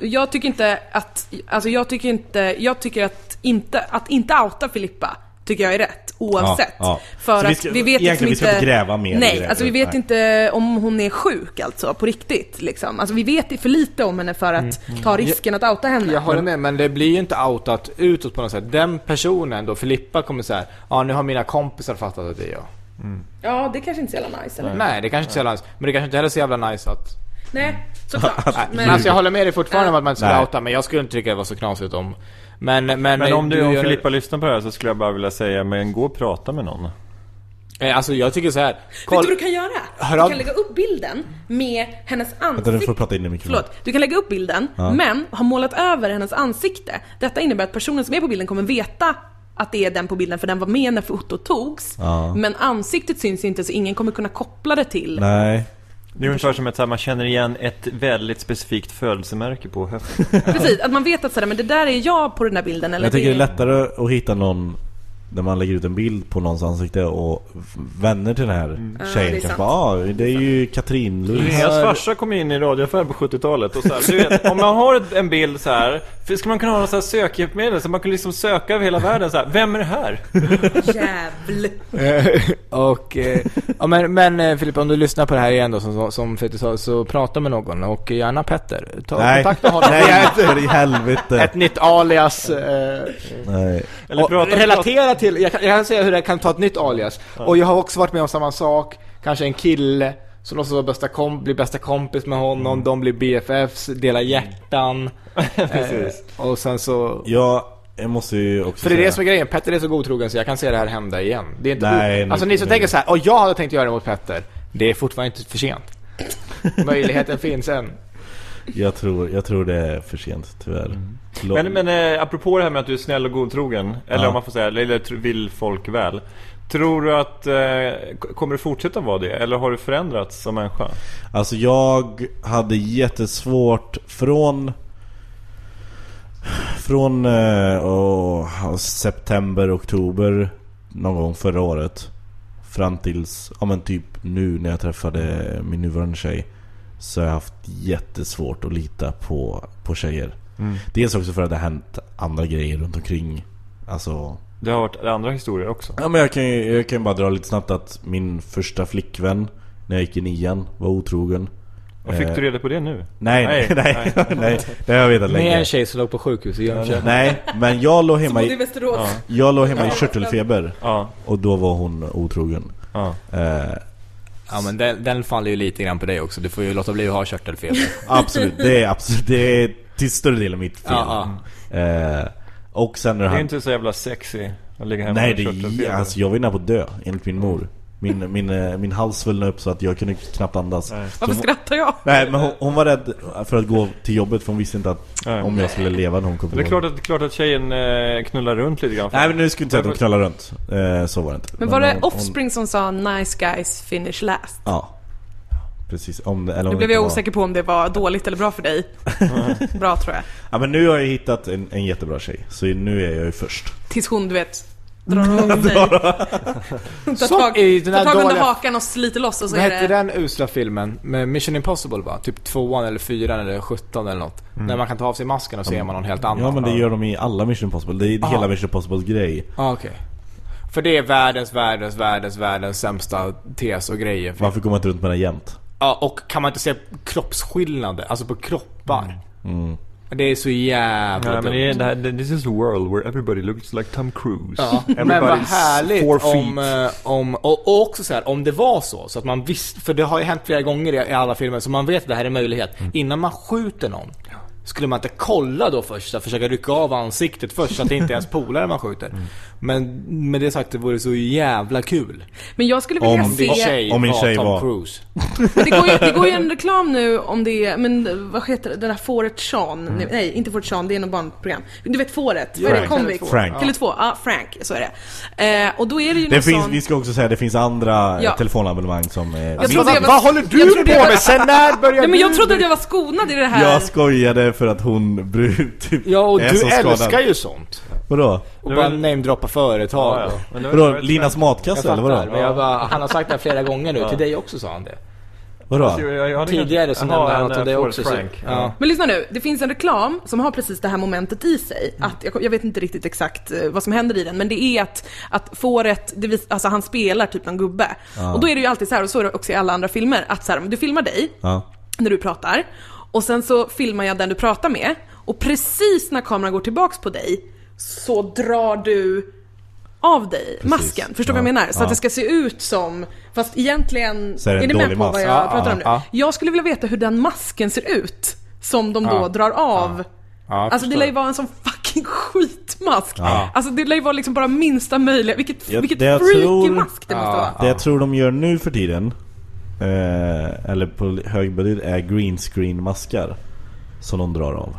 Jag tycker inte att, alltså jag tycker inte, jag tycker att inte, att inte outa Filippa tycker jag är rätt oavsett. Ja, ja. För Så vi att ska- vi vet liksom vi ska inte... gräva mer Nej, det. alltså vi vet Nej. inte om hon är sjuk alltså, på riktigt liksom. Alltså vi vet för lite om henne för att Mm, ta risken att outa henne. Jag håller med, men det blir ju inte outat utåt på något sätt. Den personen då, Filippa, kommer säga ja nu har mina kompisar fattat att det är jag. Ja, det kanske inte är så jävla nice eller? Nej, det kanske inte är så jävla nice. Men det kanske inte heller är så jävla nice att... Nej, såklart. [LAUGHS] Men alltså jag håller med dig fortfarande om att man inte skulle Nej. outa, men jag skulle inte tycka det var så knasigt om... Men, men... Men om du, om gör- Filippa lyssnar på det här så skulle jag bara vilja säga, men gå och prata med någon. Eh, Alltså jag tycker så här. Vet Koll... du vad du kan göra? Hör Du kan lägga upp bilden med hennes Vänta, du får ansikte. prata in i mikrofonen. Förlåt. Du kan lägga upp bilden, men ha målat över hennes ansikte. Detta innebär att personen som är på bilden kommer veta att det är den på bilden för den var med när fotot togs. Ja. Men ansiktet syns inte så ingen kommer kunna koppla det till. Nej. Det är ungefär som att så man känner igen ett väldigt specifikt födelsemärke på höften. [LAUGHS] Precis, att man vet att sådär, men det där är jag på den där bilden. Eller Jag tycker det är lättare att hitta någon när man lägger ut en bild på någons ansikte och vänner till den här Ja, det tjejen är kanske bara ah, det är ju Katrin Louise. Linneas farsa kom in i radioaffären på 70-talet och så här, du vet, om man har en bild så här, för ska man kunna ha något så här sökhjälpmedel så man kan liksom söka över hela världen så här, vem är det här? [LAUGHS] Jävl. Eh, och, eh, ja men, men eh, Filippa, om du lyssnar på det här igen då, som, som, Fritte sa, så prata med någon och gärna Petter. Ta Nej, kontakt med honom. nej för i helvete. Ett nytt alias. Eh, Nej. Eller och prata, relatera till, jag kan, jag kan säga hur jag kan ta ett nytt alias. Och jag har också varit med om samma sak. Kanske en kille som låtsas vara bästa kom, blir bästa kompis med honom, de blir BFFs, delar hjärtan. [LAUGHS] Precis. Eh, och sen så... Ja, jag måste ju också För det är det säga- som är grejen, Petter är så godtrogen så jag kan se det här hända igen. Det är inte Nej, Alltså ni som nu- tänker så här, och jag hade tänkt göra det mot Petter. Det är fortfarande inte för sent. [LAUGHS] Möjligheten finns än. jag, tror, jag tror det är för sent tyvärr. Lå- Men, men eh, apropå det här med att du är snäll och godtrogen, eller Ja. om man får säga, eller vill folk väl. Tror du att, eh, kommer du fortsätta vara det? Eller har du förändrats som människa? Alltså jag hade jättesvårt från Från eh, åh, september, oktober någon gång förra året Fram tills, ja men typ nu när jag träffade min nuvarande tjej Så har jag haft jättesvårt att lita på, på tjejer Dels också för att det har hänt andra grejer runt omkring Alltså Det har varit andra historier också. Ja men jag kan ju jag kan bara dra lite snabbt att min första flickvän När jag gick i nian var otrogen Och fick Eh, du reda på det nu? Nej, nej, [LAUGHS] nej, [LAUGHS] nej, det har jag vetat Med en länge tjej som låg på sjukhus i Jönköping. [LAUGHS] Nej, men jag låg hemma i Västerås. jag låg hemma i körtelfeber Ja, Och då var hon otrogen ja. eh, Ja men den, den faller ju lite grann på dig också. Du får ju låta bli att ha körtelfeber. Absolut, det är absolut, det är till större delen mitt fel Ja, Eh, Och sen när Det är han inte så jävla sexy att ligga hemma Nej och det alltså jag var nära på att dö, enligt min mor Min, min, eh, min hals svullnade upp så att jag kunde knappt andas Så Varför skrattar jag? Nej men hon, hon var rädd för att gå till jobbet för hon visste inte att Nej. om jag skulle leva när hon kom Men det är klart att, klart att tjejen eh, knullar runt lite grann. Nej men nu skulle inte säga att hon knallar runt, eh, så var det inte Men var det hon- hon- Offspring som sa 'Nice guys finish last'? Ja Precis, om det, eller om Nu blev jag var- osäker på om det var dåligt eller bra för dig. [LAUGHS] bra tror jag. Ja men nu har jag hittat en, en jättebra tjej, så nu är jag ju först Tills hon, du vet, drar av [LAUGHS] sig. [LAUGHS] Tar tag, i den här tar tag under dåliga- hakan och sliter loss och så Vad är hette det... den usla filmen? Med Mission Impossible va? Typ tvåan eller fyran eller sjutton eller något. När man kan ta av sig masken och så är man någon helt annan. Ja men det gör de i alla Mission Impossible, det är Aha. hela Mission Impossibles grej Ah, okej. För det är världens, världens, världens, världens sämsta tes och grejer. Varför går man inte runt med den jämt? Ja, och kan man inte se kroppsskillnader? Alltså på kroppar. Mm. Det är så jävla Nej men det dumt. this is a world where everybody looks like Tom Cruise. Ja, men vad härligt four feet. om, eh, om och, och också så här, om det var så, så att man visste, för det har ju hänt flera gånger i, i alla filmer, så man vet att det här är en möjlighet. Mm. Innan man skjuter någon, Skulle man inte kolla då först? Att försöka rycka av ansiktet först så att det inte är ens [LAUGHS] polare man skjuter. Mm. Men med det sagt, det vore så jävla kul. Men jag skulle vilja Om se... Din tjej Om min tjej Tom var- Cruise. [LAUGHS] Det går, ju, det går ju en reklam nu om det är, men vad heter det, det där fåret Sean? Mm. Nej, inte fåret Sean, det är något barnprogram. Du vet fåret, vad är det? Frank. Convict? Frank. Tele2, ja Frank, så är det. Eh, och då är det ju Det någon finns, sån... vi ska också säga det finns andra Ja. eh, telefonabonnemang som är... Jag trodde jag var- Vad håller du på var- med? Sen när började Nej men jag du- trodde att jag var skonad i det här. Jag skojade för att hon bru- typ Ja, och du älskar ju sånt. Vadå? Och bara namedroppa företag. Ja, ja. Men Vadå? Linas Jag matkasse eller vadå? men jag bara, han har sagt det här flera gånger nu. Till dig också sa han det. Vadå? Tidigare så nämnde han att det eh, också. Så, ja. Men lyssna nu, det finns en reklam som har precis det här momentet i sig. Mm. Att, jag, jag vet inte riktigt exakt eh, vad som händer i den, men det är att, att fåret, det vis, alltså han spelar typ någon gubbe. Och då är det ju alltid så här, och så är det också i alla andra filmer, att så här, du filmar dig, Ja. när du pratar, och sen så filmar jag den du pratar med, och precis när kameran går tillbaks på dig, så drar du av dig masken. Förstår du Ja. vad jag menar? Så Ja. att det ska se ut som, fast egentligen, Så är det en ni med på mask. vad jag Ja, pratar om nu? ja. Jag skulle vilja veta hur den masken ser ut, som de då drar av. Jag Alltså det lär ju vara en sån fucking [LAUGHS] skitmask. Alltså det lär ju vara liksom bara minsta möjliga, vilket, Ja, vilket jag freaky tror- mask det måste vara. Det jag tror de gör nu för tiden eh, Eller på hög budget är green screen maskar Som de drar av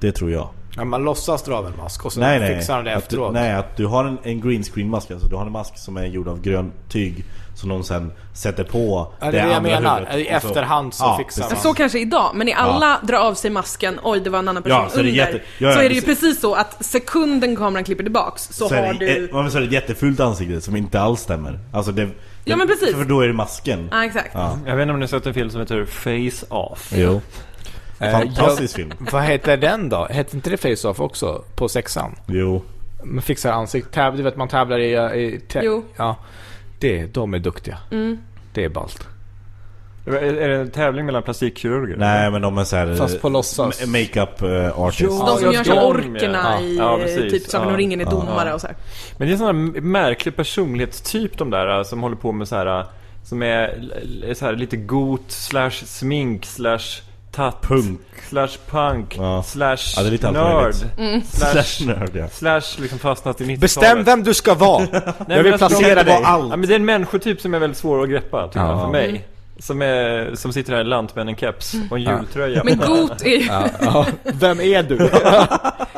Det tror jag Ja, man låtsas dra av en mask och så Nej nej, fixar han det att du, efteråt. nej att du har en, en green screen mask alltså, Du har en mask som är gjord av grönt tyg Som de sen sätter på Ja, det är det jag andra menar. huvudet, I och så- efterhand så fixar precis. man. Så kanske idag, men i alla drar av sig masken, oj det var en annan person Ja, så är det under. jätte- ja, ja, så är det ju precis. precis så att sekunden kameran klipper tillbaks så, så har är det, du... ja, men så är det ett jättefult ansikte som inte alls stämmer Alltså det, Ja, men precis. För då är det masken Ja exakt. Ja. Jag vet inte om ni har sett en film som heter Face Off. Jo Fantastisk jag- film Vad heter den då? Hette inte det Face-Off också? På sexan? Jo Man fixar ansikt, täv, du vet man tävlar i... i tä- Jo. Ja. Det, de är duktiga. Det är ballt. Är det en tävling mellan plastikkirurger? Nej men de är såhär Fast på låtsas. Makeup artists De som Ja, gör de, som ja. orkerna i Ja, eh, typ Sagan om Ja. ringen är domare Ja. och så här. Men det är en sån här märklig personlighetstyp de där som håller på med så här som är så här lite got slash smink slash tatt Punk. slash punk Ja. slash Ja, det är lite nörd. Mm. slash, Nörd ja slash liksom fastnat i 90-talet. Bestäm vem du ska vara! [LAUGHS] Nej, jag vill placera dig. allt. Ja, men det är en människotyp som är väldigt svår att greppa tycker Ja. jag, för mig. Som, är, som sitter här i lantmännen-keps och en jultröja. Men got är ju, Ja. [LAUGHS] Vem är du? [LAUGHS]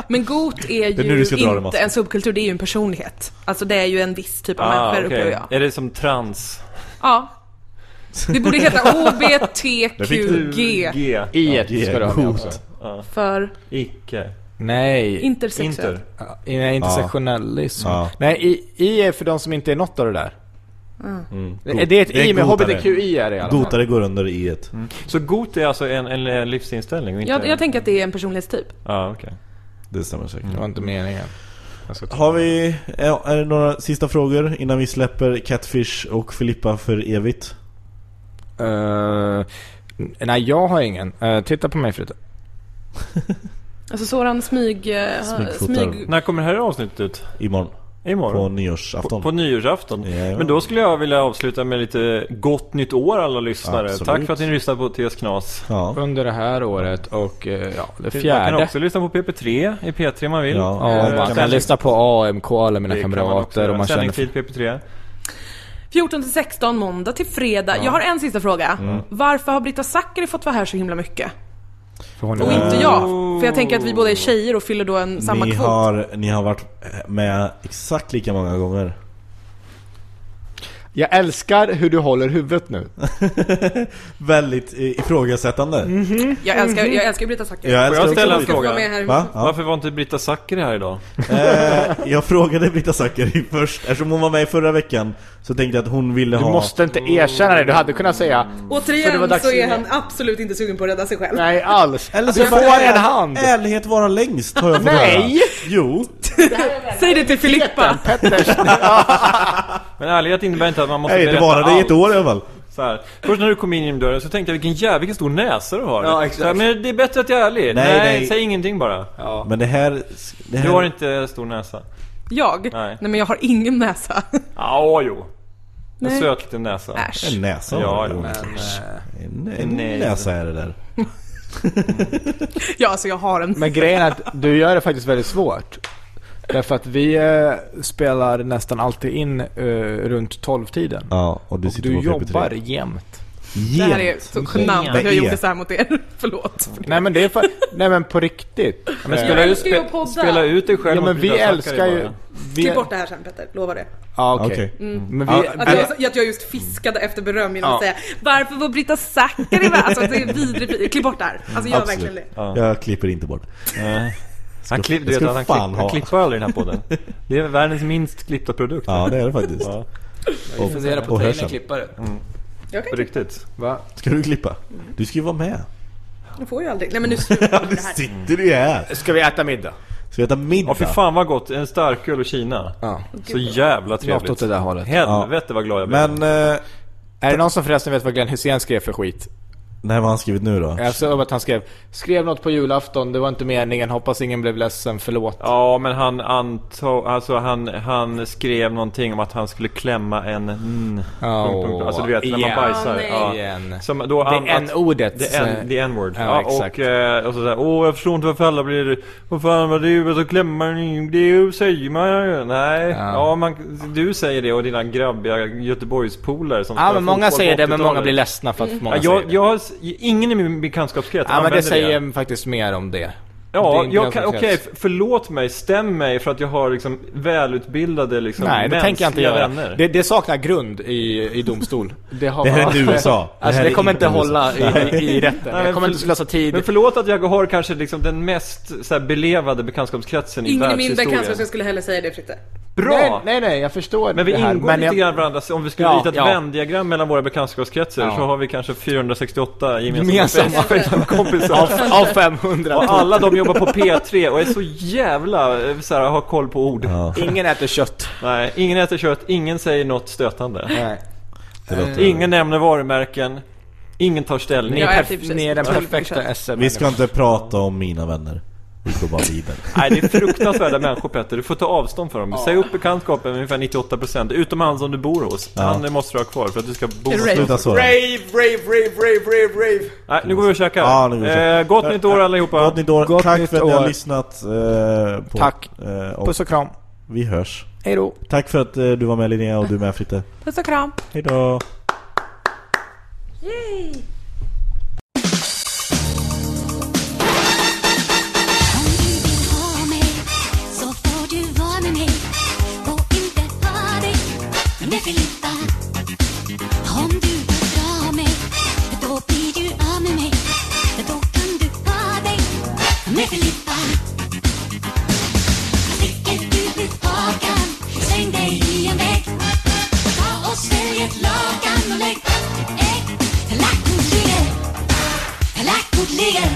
men got är är ju den inte en subkultur, det är ju en personlighet. Alltså det är ju en viss typ av ah, människor okej. upplever jag. Är det som trans? Ja. Det borde heta Det. HBTQG G. I ett G, ska du ha med också. För Icke. Nej. intersexuell. Inter. Ja, Nej, intersektionalism. Ja. Nej, I, I är för de som inte är något av det där. Mm. Är det ett I med. HBTQI är det i alla fall. Gotare går under i ett Så got är alltså en, en, en livsinställning inte... Jag, jag tänker att det är en personlighetstyp. Ja, okej. Det stämmer säkert Det var inte meningen. Har vi, är, är det några sista frågor innan vi släpper Catfish och Filippa för evigt? Eh, nej, jag har ingen. Eh, titta på mig Fritte. [LAUGHS] Alltså Soran smyg... Smygfotar. smyg När kommer det här avsnittet ut? Imorgon, på Imorgon? nyårsafton På, på nyårsafton? Jajamän. Men då skulle jag vilja avsluta med lite gott nytt år alla lyssnare. Absolut. Tack för att ni lyssnade på TS Knas. Ja, Under det här året och ja, det Man kan fjärde. också lyssna på PP3 i P3 om man vill. Ja. Ja, man kan lyssna på AMK, alla mina det kan man också kamrater göra. och man känner... Sändningstid PP3. 14 till 16 måndag till fredag. Jag har en sista fråga. Mm. Varför har Britta Zackari fått vara här så himla mycket? Och är- inte jag. För jag tänker att vi båda är tjejer och fyller då en samma ni kvot. har, ni har varit med exakt lika många gånger Jag älskar hur du håller huvudet nu. [LAUGHS] Väldigt ifrågasättande Jag älskar, jag älskar Britta Zackari. Jag Får jag älskar ställa en fråga? Va? Ja. Varför var inte Britta Zackari här idag? Eh, jag frågade Britta Zackari [LAUGHS] först, eftersom hon var med i förra veckan Så tänkte jag att hon ville Du ha måste inte erkänna det. Du hade kunnat säga Återigen så är han absolut inte sugen på att rädda sig själv. nej alls. Eller du får en hand. Ärlighet vara längst har jag fått Nej! höra Jo, Säg det till Filippa. [LAUGHS] Men ärlighet innebär inte att man måste nej det berätta varade i ett allt. år i alla fall Så här. Först när du kom in genom dörren så tänkte jag vilken jävla vilken stor näsa du har. Ja, exakt. Så här, men det är bättre att jag är ärlig. Nej, Nej, nej. säg ingenting bara. Men det här, det här Du har inte stor näsa. Jag? Nej. Nej men jag har ingen näsa. [LAUGHS] Ja, jo. En Nej. söt liten näsa. Äsch. En näsa Ja, jo. men, En, en Nej. näsa är det där [LAUGHS] Ja, alltså jag har en. Men grejen är att du gör det faktiskt väldigt svårt. Därför att vi eh, spelar nästan alltid in eh, runt 12-tiden. Ja, och du Och du jobbar PP3. jämt. Det här är så genant att jag gjorde så här mot er. [LAUGHS] Förlåt. Nej men det är för, nej men på riktigt. Men spela, ut, spe, spela ut dig själv Ja men vi älskar ju... Vi, Klipp bort det här sen Petter, lovar det. Ja okej. Okej. Men vi... Att jag, att jag just fiskade efter beröm genom att säga Varför var Britta Zackari med? Alltså det är vidrigt. Klipp bort det här. Alltså gör Absolut. verkligen det. Jag klipper inte bort. Nej. Han, klipp, du jag vet, ska han, klipp, ha. han klipper aldrig den här podden. [LAUGHS] Det är världens minst klippta produkt. Ja, det är det faktiskt. Ja, Och, Fundera på att ta in en hörseln. klippare. Jag kan på riktigt. Va? Ska du klippa? Du ska ju vara med. Jag får ju aldrig. Nej men nu [LAUGHS] det här. Sitter du ju här? Ska vi äta middag? Ska vi äta middag? Ja fy fan vad gott, en starköl och Kina. Ja. Så jävla Något trevligt. åt det där hållet. Helvete vad glad jag blev. Men, eh, Är det någon som förresten vet vad Glenn Hysén skrev för skit? Nej vad har han skrivit nu då? Jag såg att han skrev Skrev något på julafton, det var inte meningen, hoppas ingen blev ledsen, förlåt. Ja men han antog, alltså han, han skrev någonting om att han skulle klämma en mm, Oh, punkt, punkt. Alltså du vet när man igen. bajsar. Ah, nej. ja. Igen. Som då Det an- n-ordet. Det är en- the n-word. Ja, Ja, exakt. och, eh, och så såhär, åh jag förstår inte varför alla blir, vad fan vad det så klämmar ni, det säger man ju. Nej, Ja. ja. man, du säger det och dina grabbiga Göteborgspolare som Ja men många säger det, men många 80-talet. blir ledsna för att många Ja, säger jag, det. jag, ingen i min bekantskapskrets Ja men det säger faktiskt mer om det. Ja, okej, bekantskapskrets. f- förlåt mig, stäm mig för att jag har liksom välutbildade liksom Nej, det tänker jag inte göra. vänner. Det, det saknar grund i, i domstol. [LAUGHS] Det, har Det här är inte USA. Det [LAUGHS] Alltså det kommer inte hålla i, i, i rätten. Nej, Jag men kommer inte slösa tid. Men förlåt att jag har kanske liksom den mest så här, belevade bekantskapskretsen i Ingen i min världshistorien. bekantskap skulle heller säga det Fritte. Bra! Nej, nej, nej, jag förstår Men vi det här. ingår men lite jag, grann varandra. Om vi skulle Ja, rita ett ja. vändiagram mellan våra bekantskapskretsar Ja. så har vi kanske 468 gemensamma Gemensamma. Facebook-kompisar. [LAUGHS] av, av 500. Och alla de jobbar på P3 och är så jävla eh, så här, har koll på ord. Ja, Ingen äter kött. Nej, ingen äter kött, ingen säger något stötande. Nej. låter... Ingen nämner varumärken, ingen tar ställning. Ni är, perf- ni är den perfekta mycket SM Vi ska inte prata om mina vänner. Vi går bara vidare. Nej, det är fruktansvärda människor Petter. Du får ta avstånd från dem. Säg upp bekantskapen med ungefär 98% Utom han som du bor hos. Ja. Han måste du ha kvar för att du ska bo hos. Rave, rave, rave, rave, rave, rave. Nej, nu går vi och käkar. Ja, nu går vi och käkar. eh, gott nytt år allihopa. Gott nytt år. Gott Tack nytt för att ni har lyssnat. Eh, på, Tack. Eh, och Puss och kram. vi hörs. Hej då. Tack för att eh, du var med Linnea och du med Fritte. Puss och kram. Hejdå. Om Filippa. Om du vill dra mig då blir du av med mig. Då kan du ha dig med Filippa. Sticker du ut hakan, släng dig i en vägg. Ta och svälj ett lakan och lägg ägg. Lackkort ligger, lackkort ligger.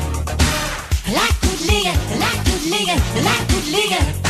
Lackkort ligger, lackkort ligger, lackkort ligger.